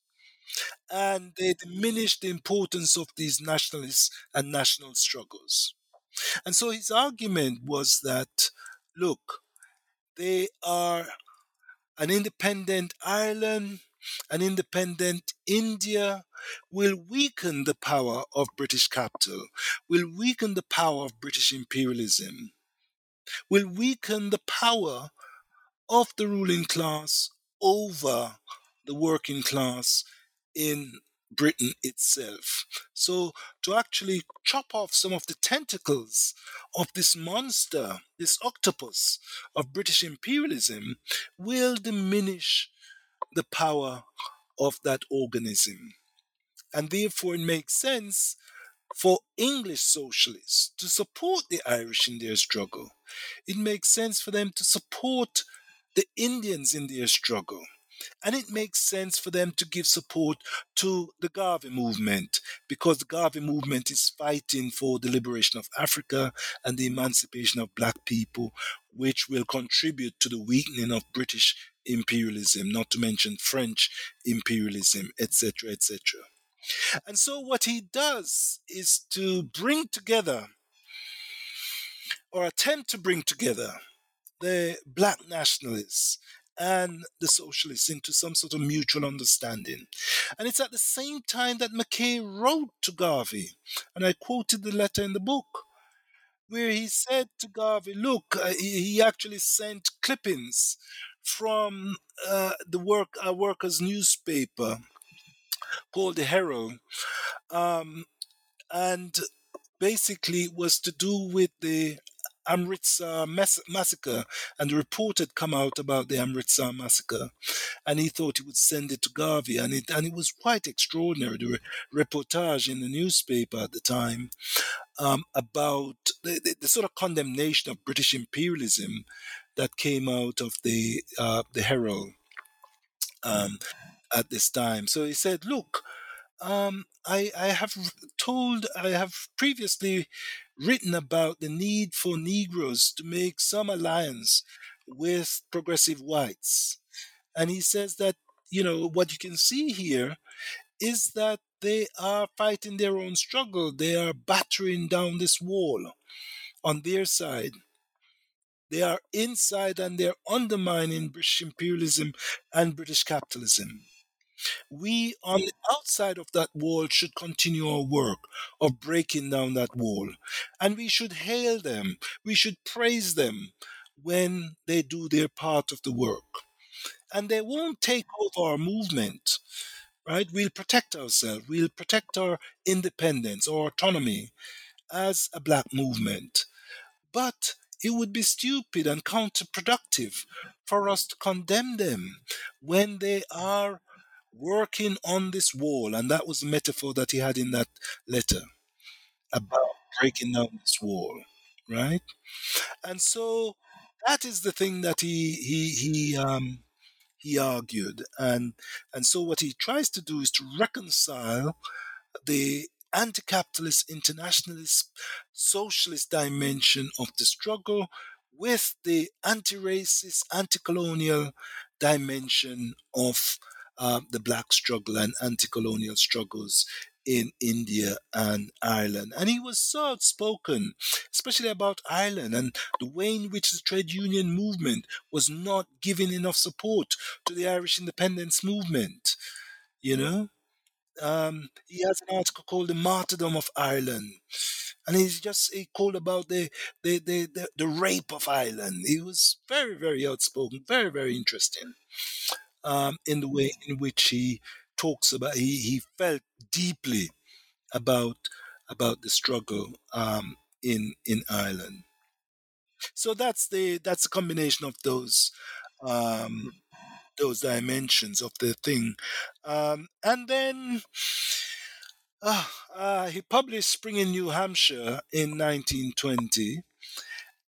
And they diminished the importance of these nationalists and national struggles. And so his argument was that, look, they are an independent Ireland, an independent India will weaken the power of British capital, will weaken the power of British imperialism, will weaken the power of the ruling class over the working class in Britain itself. So, to actually chop off some of the tentacles of this monster, this octopus of British imperialism, will diminish the power of that organism. And therefore, it makes sense for English socialists to support the Irish in their struggle. It makes sense for them to support the Indians in their struggle. And it makes sense for them to give support to the Garvey movement because the Garvey movement is fighting for the liberation of Africa and the emancipation of black people, which will contribute to the weakening of British imperialism, not to mention French imperialism, etc., etc. And so, what he does is to bring together or attempt to bring together the black nationalists and the socialists into some sort of mutual understanding. And it's at the same time that McKay wrote to Garvey, and I quoted the letter in the book, where he said to Garvey, look, uh, he, he, actually sent clippings from uh, the work, a workers' newspaper called the Herald, um, and basically was to do with the Amritsar mass- massacre, and the report had come out about the Amritsar massacre, and he thought he would send it to Garvey, and it and it was quite extraordinary. The re- reportage in the newspaper at the time um, about the, the, the, sort of condemnation of British imperialism that came out of the uh, the Herald um, at this time. So he said, "Look." Um, I, I have told, I have previously written about the need for Negroes to make some alliance with progressive whites. And he says that, you know, what you can see here is that they are fighting their own struggle. They are battering down this wall on their side. They are inside and they're undermining British imperialism and British capitalism we on mm. the outside of that wall should continue our work of breaking down that wall. And we should hail them, we should praise them when they do their part of the work. And they won't take over our movement, right? We'll protect ourselves, we'll protect our independence or autonomy as a black movement. But it would be stupid and counterproductive for us to condemn them when they are working on this wall. And that was the metaphor that he had in that letter about breaking down this wall, right? And so that is the thing that he he he um, he argued, and and so what he tries to do is to reconcile the anti-capitalist, internationalist, socialist dimension of the struggle with the anti-racist, anti-colonial dimension of uh, the black struggle and anti-colonial struggles in India and Ireland. And he was so outspoken, especially about Ireland and the way in which the trade union movement was not giving enough support to the Irish independence movement. You know? Um, he has an article called The Martyrdom of Ireland. And he's just he called about the the, the, the the rape of Ireland. He was very, very outspoken, very, very interesting um, in the way in which he talks about he, he felt deeply about about the struggle um, in in Ireland. So that's the that's a combination of those um, those dimensions of the thing, um, and then. Uh, uh, he published Spring in New Hampshire in 1920,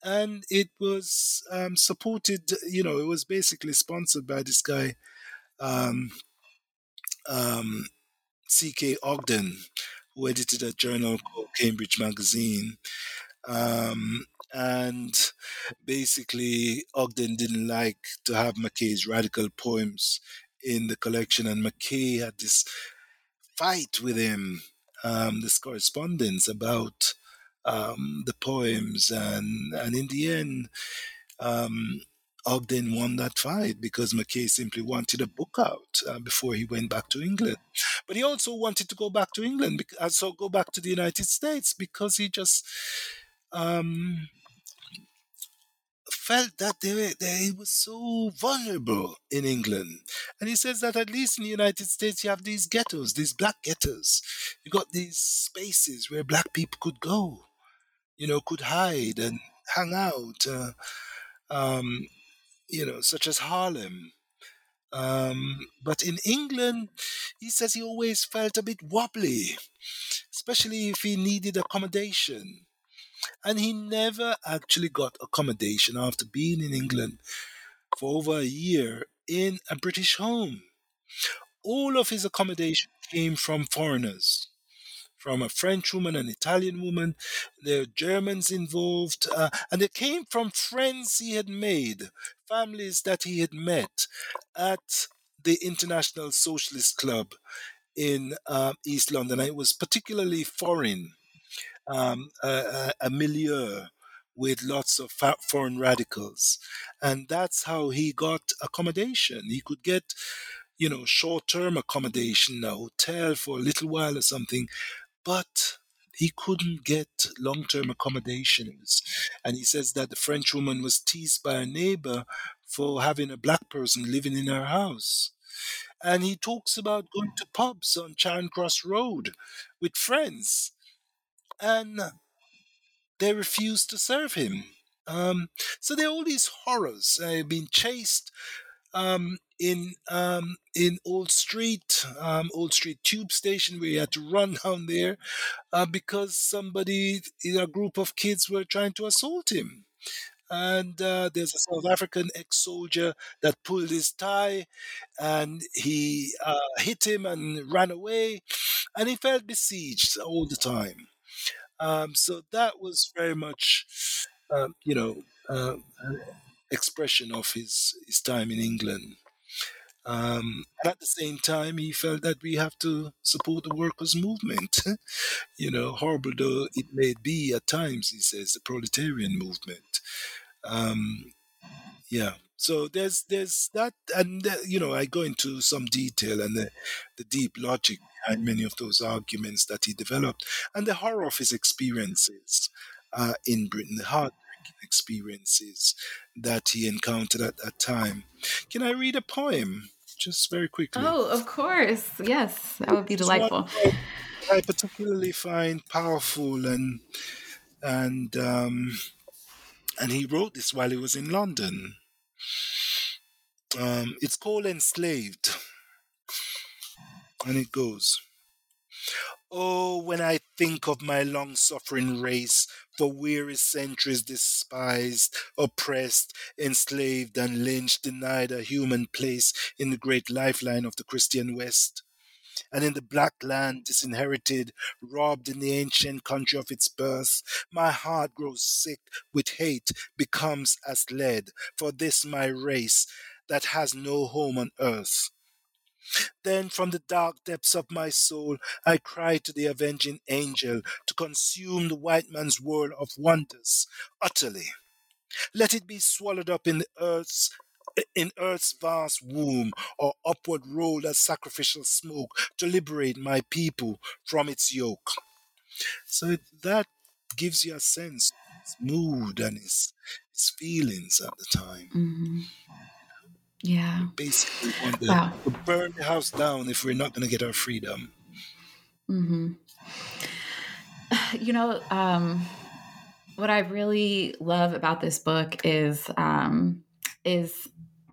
and it was um, supported. You know, it was basically sponsored by this guy, um, um, C.K. Ogden, who edited a journal called Cambridge Magazine. Um, and basically, Ogden didn't like to have McKay's radical poems in the collection, and McKay had this fight with him, um, this correspondence about um, the poems, and and in the end, um, Ogden won that fight because McKay simply wanted a book out uh, before he went back to England. But he also wanted to go back to England, and uh, so go back to the United States because he just um, felt that they, they was so vulnerable in England. And he says that at least in the United States, you have these ghettos, these black ghettos. You got these spaces where black people could go, you know, could hide and hang out. Uh, um, you know, such as Harlem. Um, but in England, he says he always felt a bit wobbly, especially if he needed accommodation. And he never actually got accommodation after being in England for over a year in a British home. All of his accommodation came from foreigners from a French woman, an Italian woman. There are Germans involved, uh, and they came from friends he had made, families that he had met at the International Socialist Club in uh, East London. it was particularly foreign, um, a, a, milieu with lots of foreign radicals. And that's how he got accommodation. He could get, you know, short term accommodation, a hotel for a little while or something, but he couldn't get long term accommodations. And he says that the French woman was teased by a neighbor for having a black person living in her house. And he talks about going to pubs on Charing Cross Road with friends. And they refused to serve him. Um, so there are all these horrors. Uh, been chased um, in um, in Old Street, um, Old Street Tube Station, where he had to run down there uh, because somebody, a group of kids, were trying to assault him. And uh, there's a South African ex-soldier that pulled his tie, and he uh, hit him and ran away, and he felt besieged all the time. Um, so that was very much, um, you know, uh, expression of his, his time in England. Um, and at the same time, he felt that we have to support the workers' movement. you know, horrible though it may be at times, he says, the proletarian movement. Um, yeah. So there's there's that, and uh, you know, I go into some detail and the, the deep logic behind many of those arguments that he developed, and the horror of his experiences uh, in Britain, the hard experiences that he encountered at that time. Can I read a poem? Just very quickly. Oh, of course. Yes, that would be delightful. I particularly find powerful and and um, and he wrote this while he was in London. Um, it's called Enslaved, and it goes. Oh, when I think of my long suffering race, for weary centuries despised, oppressed, enslaved, and lynched, denied a human place in the great lifeline of the Christian West and in the black land disinherited, robbed in the ancient country of its birth, my heart grows sick with hate, becomes as lead for this my race that has no home on earth. Then from the dark depths of my soul I cry to the avenging angel to consume the white man's world of wonders utterly. Let it be swallowed up in the earth's in earth's vast womb or upward rolled as sacrificial smoke to liberate my people from its yoke. So that gives you a sense of his mood and his, his feelings at the time. Mm-hmm. Yeah. We basically want to, Wow. to burn the house down if we're not going to get our freedom. Mm-hmm. You know, um, what I really love about this book is um, is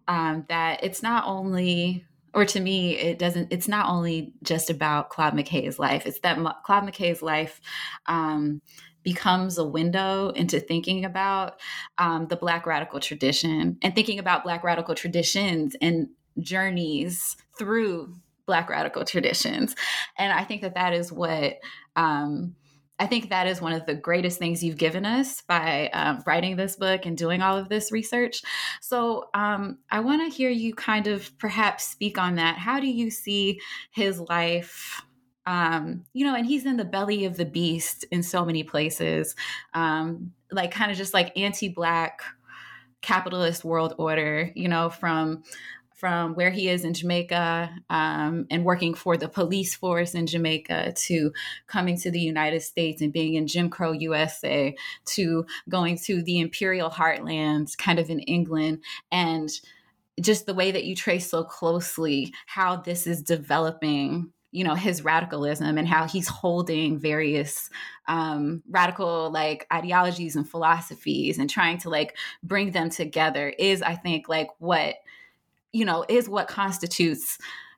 um, that it's not only, or to me, it doesn't. It's not only just about Claude McKay's life. It's that Ma- Claude McKay's life um, becomes a window into thinking about um, the Black radical tradition and thinking about Black radical traditions and journeys through Black radical traditions. And I think that that is what. Um, I think that is one of the greatest things you've given us by um, writing this book and doing all of this research. So um, I want to hear you kind of perhaps speak on that. How do you see his life? Um, you know, and he's in the belly of the beast in so many places, um, like kind of just like anti-black capitalist world order. You know, from from where he is in Jamaica um, and working for the police force in Jamaica to coming to the United States and being in Jim Crow USA to going to the imperial heartlands, kind of in England and just the way that you trace so closely how this is developing you know his radicalism and how he's holding various um, radical like ideologies and philosophies and trying to like bring them together is i think like what you know, is what constitutes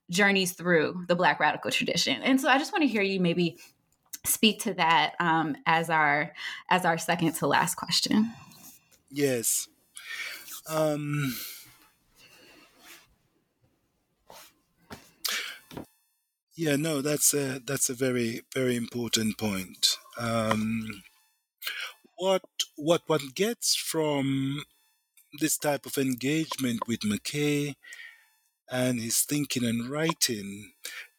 journeys through the Black radical tradition. And so I just want to hear you maybe speak to that um, as our as our second to last question. Yes. Um, yeah, no, that's a that's a very very important point. Um, what what one gets from this type of engagement with McKay and his thinking and writing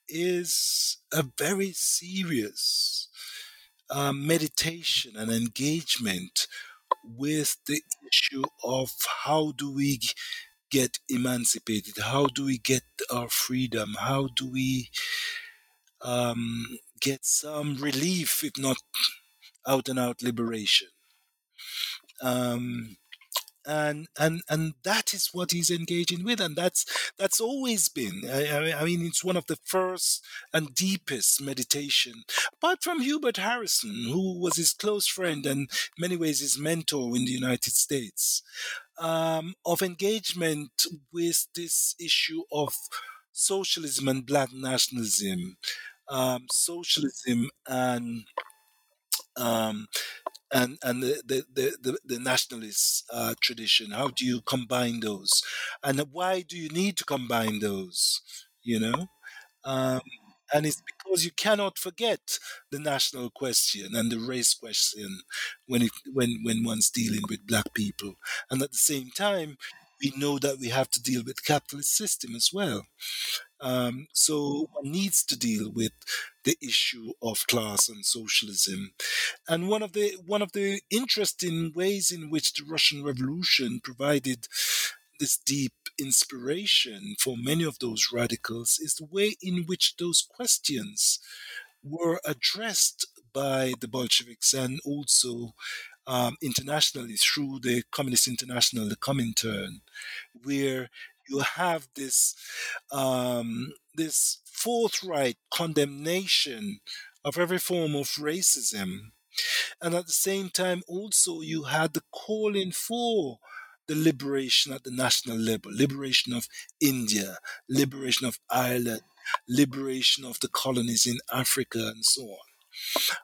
is a very serious uh, meditation and engagement with the issue of how do we get emancipated, how do we get our freedom, how do we um, get some relief, if not out and out liberation. Um, and and and that is what he's engaging with and that's that's always been I, I- mean it's one of the first and deepest meditation. Apart from hubert harrison who was his close friend and in many ways his mentor in the united states um, of engagement with this issue of socialism and black nationalism um, socialism and um, and and the the the, the, nationalist uh, tradition. How do you combine those, and why do you need to combine those? You know, um, and it's because you cannot forget the national question and the race question when it when when one's dealing with black people, and at the same time. We know that we have to deal with capitalist system as well. Um, so one needs to deal with the issue of class and socialism and one of the one of the interesting ways in which the Russian Revolution provided this deep inspiration for many of those radicals is the way in which those questions were addressed by the Bolsheviks and also um, internationally through the Communist International, the Comintern, where you have this um, this forthright condemnation of every form of racism. And at the same time, also, you had the calling for the liberation at the national level, liberation of India, liberation of Ireland, liberation of the colonies in Africa and so on.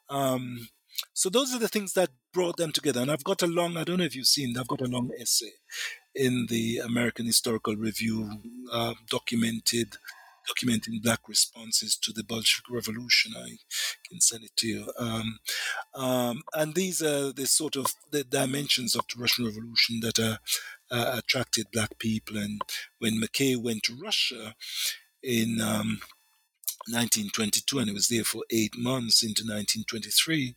Um, so those are the things that brought them together. And I've got a long, I don't know if you've seen, I've got a long essay in the American Historical Review uh, documented documenting black responses to the Bolshevik Revolution. I can send it to you. Um, um, and these are the sort of the dimensions of the Russian Revolution that uh, uh, attracted black people. And when McKay went to Russia in um, 1922, and he was there for eight months into 1923,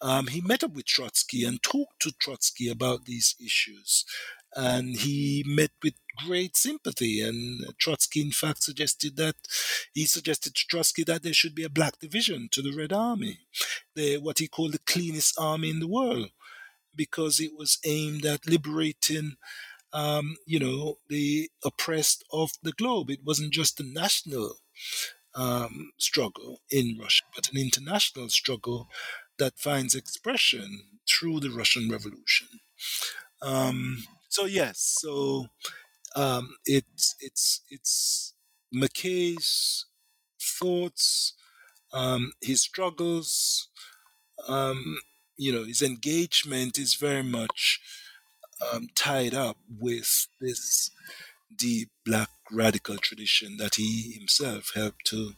um, he met up with Trotsky and talked to Trotsky about these issues. And he met with great sympathy. And Trotsky, in fact, suggested that he suggested to Trotsky that there should be a black division to the Red Army, the, what he called the cleanest army in the world, because it was aimed at liberating. Um, you know, the oppressed of the globe. It wasn't just a national um, struggle in Russia, but an international struggle that finds expression through the Russian Revolution. Um, so yes, so um, it's it's it's McKay's thoughts, um, his struggles, um, you know, his engagement is very much um, tied up with this deep black radical tradition that he himself helped to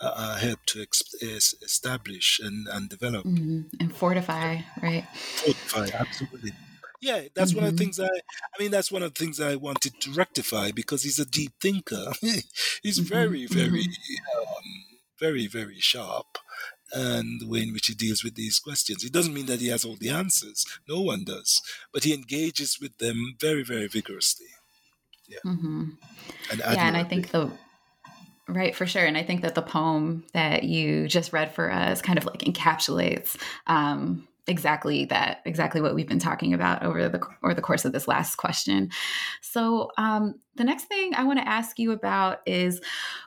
uh, uh help to ex- establish and, and develop mm-hmm. and fortify, right? Fortify, absolutely. Yeah, that's mm-hmm. one of the mm-hmm. things I. I mean, that's one of the things I wanted to rectify because he's a deep thinker. he's mm-hmm. very, very, mm-hmm. um, very, very sharp, and the way in which he deals with these questions. It doesn't mean that he has all the answers. No one does, but he engages with them very, very vigorously. Yeah. Mm-hmm. And yeah, and I think the Right, for sure. And I think that the poem that you just read for us kind of like encapsulates um, exactly that, exactly what we've been talking about over the over the course of this last question. So, um, the next thing I want to ask you about is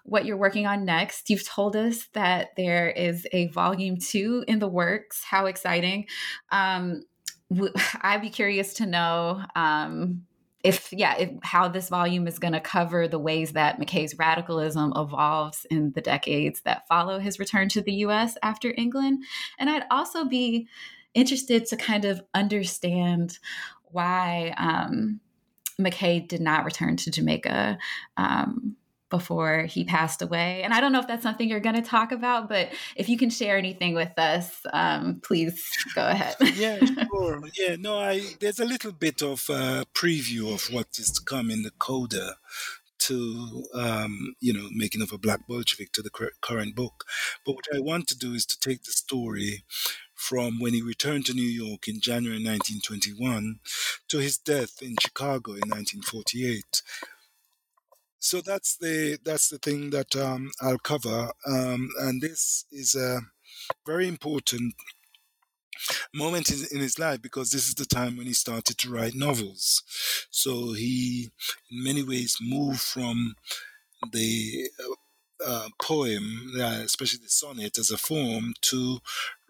what you're working on next. You've told us that there is a volume two in the works. How exciting! Um, I'd be curious to know um, if yeah if, how this volume is going to cover the ways that mckay's radicalism evolves in the decades that follow his return to the us after england and i'd also be interested to kind of understand why um, mckay did not return to jamaica um, before he passed away. And I don't know if that's something you're going to talk about, but if you can share anything with us, um, please go ahead. yeah, sure. Yeah, no, I there's a little bit of a preview of what is to come in the coda to um, you know making of a black Bolshevik to the current book. But what I want to do is to take the story from when he returned to New York in January 1921 to his death in Chicago in 1948 so that's the that's the thing that um, I'll cover, um, and this is a very important moment in his life because this is the time when he started to write novels. So he, in many ways, moved from the uh, uh, poem, uh, especially the sonnet, as a form to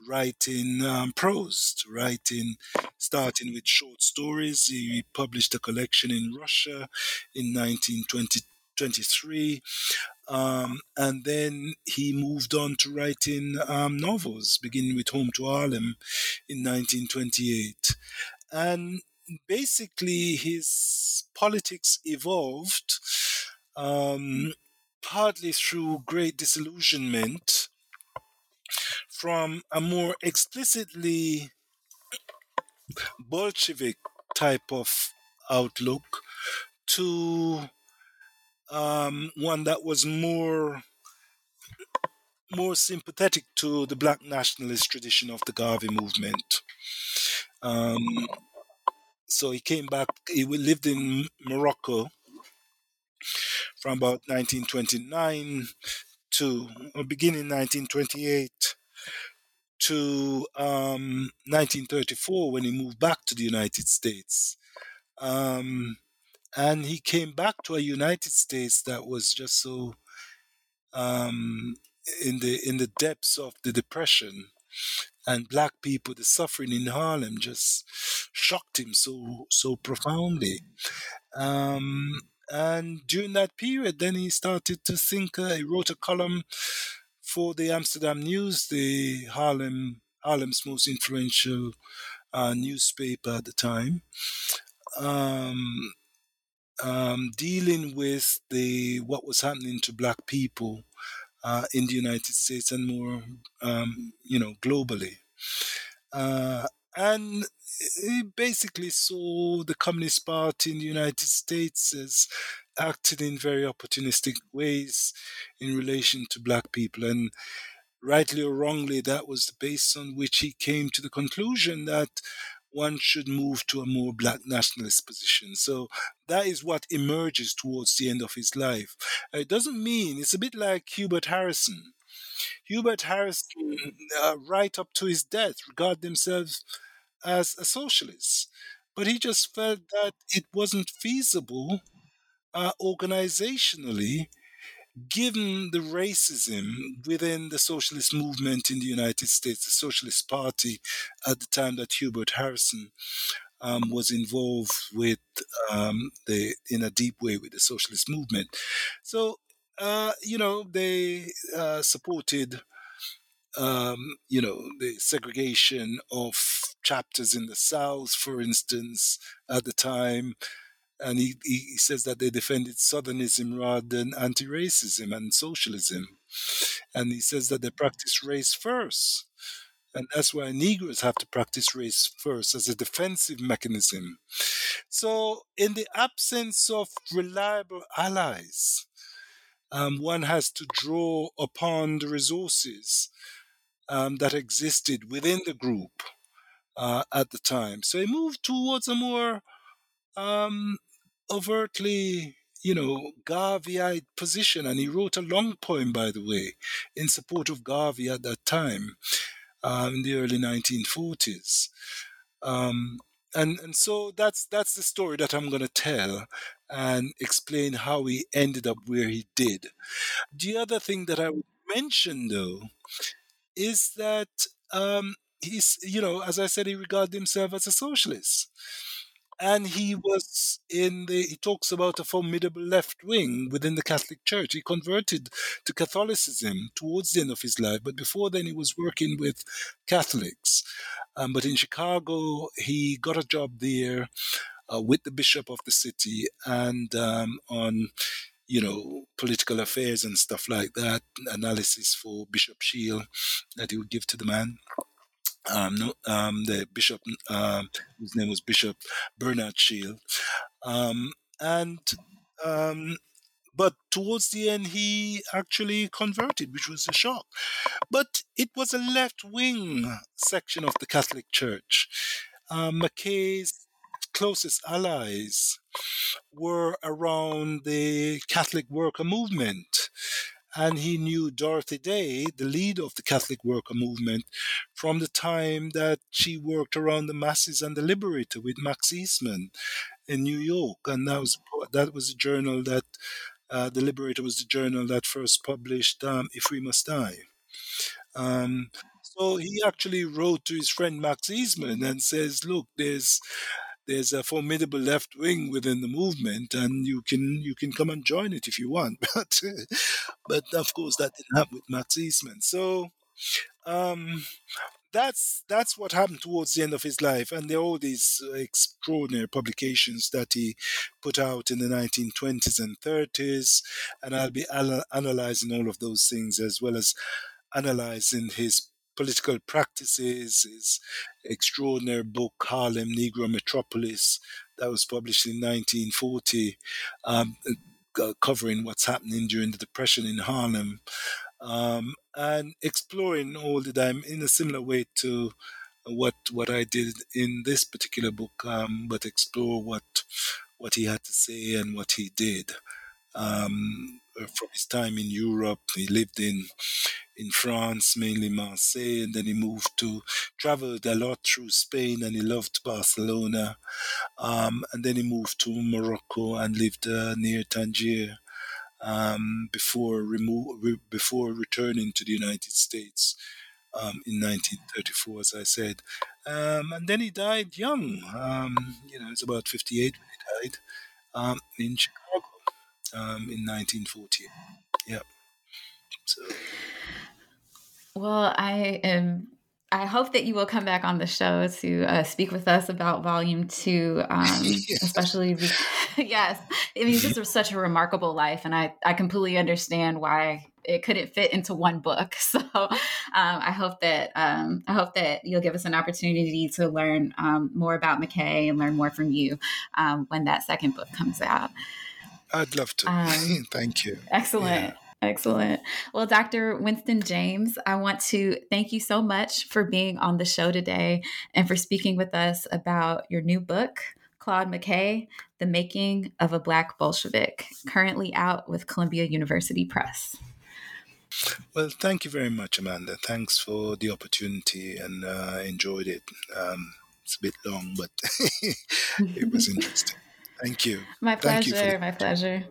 writing um, prose, to writing, starting with short stories. He published a collection in Russia in 1923. Um, and then he moved on to writing um, novels, beginning with Home to Harlem in 1928. And basically, his politics evolved um, partly through great disillusionment from a more explicitly Bolshevik type of outlook to um, one that was more more sympathetic to the black nationalist tradition of the Garvey movement. Um, so he came back. He lived in Morocco from about 1929 to beginning 1928 to um, 1934 when he moved back to the United States. Um, and he came back to a United States that was just so um, in the in the depths of the depression, and black people, the suffering in Harlem just shocked him so so profoundly. Um, and during that period, then he started to think. Uh, he wrote a column for the Amsterdam News, the Harlem Harlem's most influential uh, newspaper at the time, um, um, dealing with the what was happening to black people uh, in the United States and more, um, you know, globally. Uh, and he basically saw the Communist Party in the United States as acting in very opportunistic ways in relation to black people. And rightly or wrongly, that was the base on which he came to the conclusion that one should move to a more black nationalist position. So that is what emerges towards the end of his life. It doesn't mean, it's a bit like Hubert Harrison. Hubert Harrison, uh, right up to his death, regarded himself as a socialist. But he just felt that it wasn't feasible uh, organizationally given the racism within the socialist movement in the United States, the Socialist Party at the time that Hubert Harrison um, was involved with um, the in a deep way with the socialist movement. So uh, you know they uh, supported um, you know the segregation of chapters in the South, for instance, at the time and he, he says that they defended Southernism rather than anti racism and socialism. And he says that they practice race first. And that's why Negroes have to practice race first as a defensive mechanism. So, in the absence of reliable allies, um, one has to draw upon the resources um, that existed within the group uh, at the time. So he moved towards a more um, overtly, you know, Garveyite position. And he wrote a long poem, by the way, in support of Garvey at that time, um, in the early 1940s. Um, and and so that's that's the story that I'm going to tell and explain how he ended up where he did. The other thing that I would mention, though, is that um, he's you know, as I said, he regarded himself as a socialist. And he was in the he talks about a formidable left wing within the catholic church. He converted to catholicism towards the end of his life but before then he was working with catholics. Um, but in chicago he got a job there uh, with the bishop of the city and um, on you know political affairs and stuff like that analysis for bishop sheil that he would give to the man um, no, um, the bishop, um, whose name was Bishop Bernard Sheil, um, and um, but towards the end he actually converted, which was a shock. But it was a left wing section of the Catholic Church. Um, McKay's closest allies were around the Catholic worker movement and he knew Dorothy Day, the leader of the Catholic worker movement, from the time that she worked around the masses and the Liberator with Max Eastman in New York, and that was that was a journal that uh, the Liberator was the journal that first published um, "If We Must Die." Um, so he actually wrote to his friend Max Eastman and says, "Look, there's there's a formidable left wing within the movement, and you can you can come and join it if you want. But but of course that didn't happen with Max Eastman. So um, that's that's what happened towards the end of his life, and there are all these extraordinary publications that he put out in the 1920s and 30s, and I'll be al- analyzing all of those things as well as analyzing his political practices, his extraordinary book, Harlem Negro Metropolis, that was published in 1940, um, uh, covering what's happening during the Depression in Harlem, um, and exploring all the time in a similar way to what what I did in this particular book, um, but explore what what he had to say and what he did. Um, from his time in Europe, he lived in in France, mainly Marseille, and then he moved to traveled a lot through Spain, and he loved Barcelona, um, and then he moved to Morocco and lived uh, near Tangier. Um, before remo- re- before returning to the United States um, in 1934, as I said, um, and then he died young. Um, you know, was about 58 when he died um, in Chicago. Um, in 1940. Yeah. So. Well, I am I hope that you will come back on the show to uh, speak with us about Volume Two, um, yes. especially because, yes, I mean, this was such a remarkable life, and I I completely understand why it couldn't fit into one book. So um, I hope that um, I hope that you'll give us an opportunity to learn um, more about McKay and learn more from you um, when that second book comes out. I'd love to. Um, Thank you. Excellent. Yeah. Excellent. Well, Dr. Winston James, I want to thank you so much for being on the show today and for speaking with us about your new book, Claude McKay, The Making of a Black Bolshevik, currently out with Columbia University Press. Well, thank you very much, Amanda. Thanks for the opportunity and uh, enjoyed it. Um, it's a bit long, but it was interesting. Thank you. My pleasure. You my pleasure.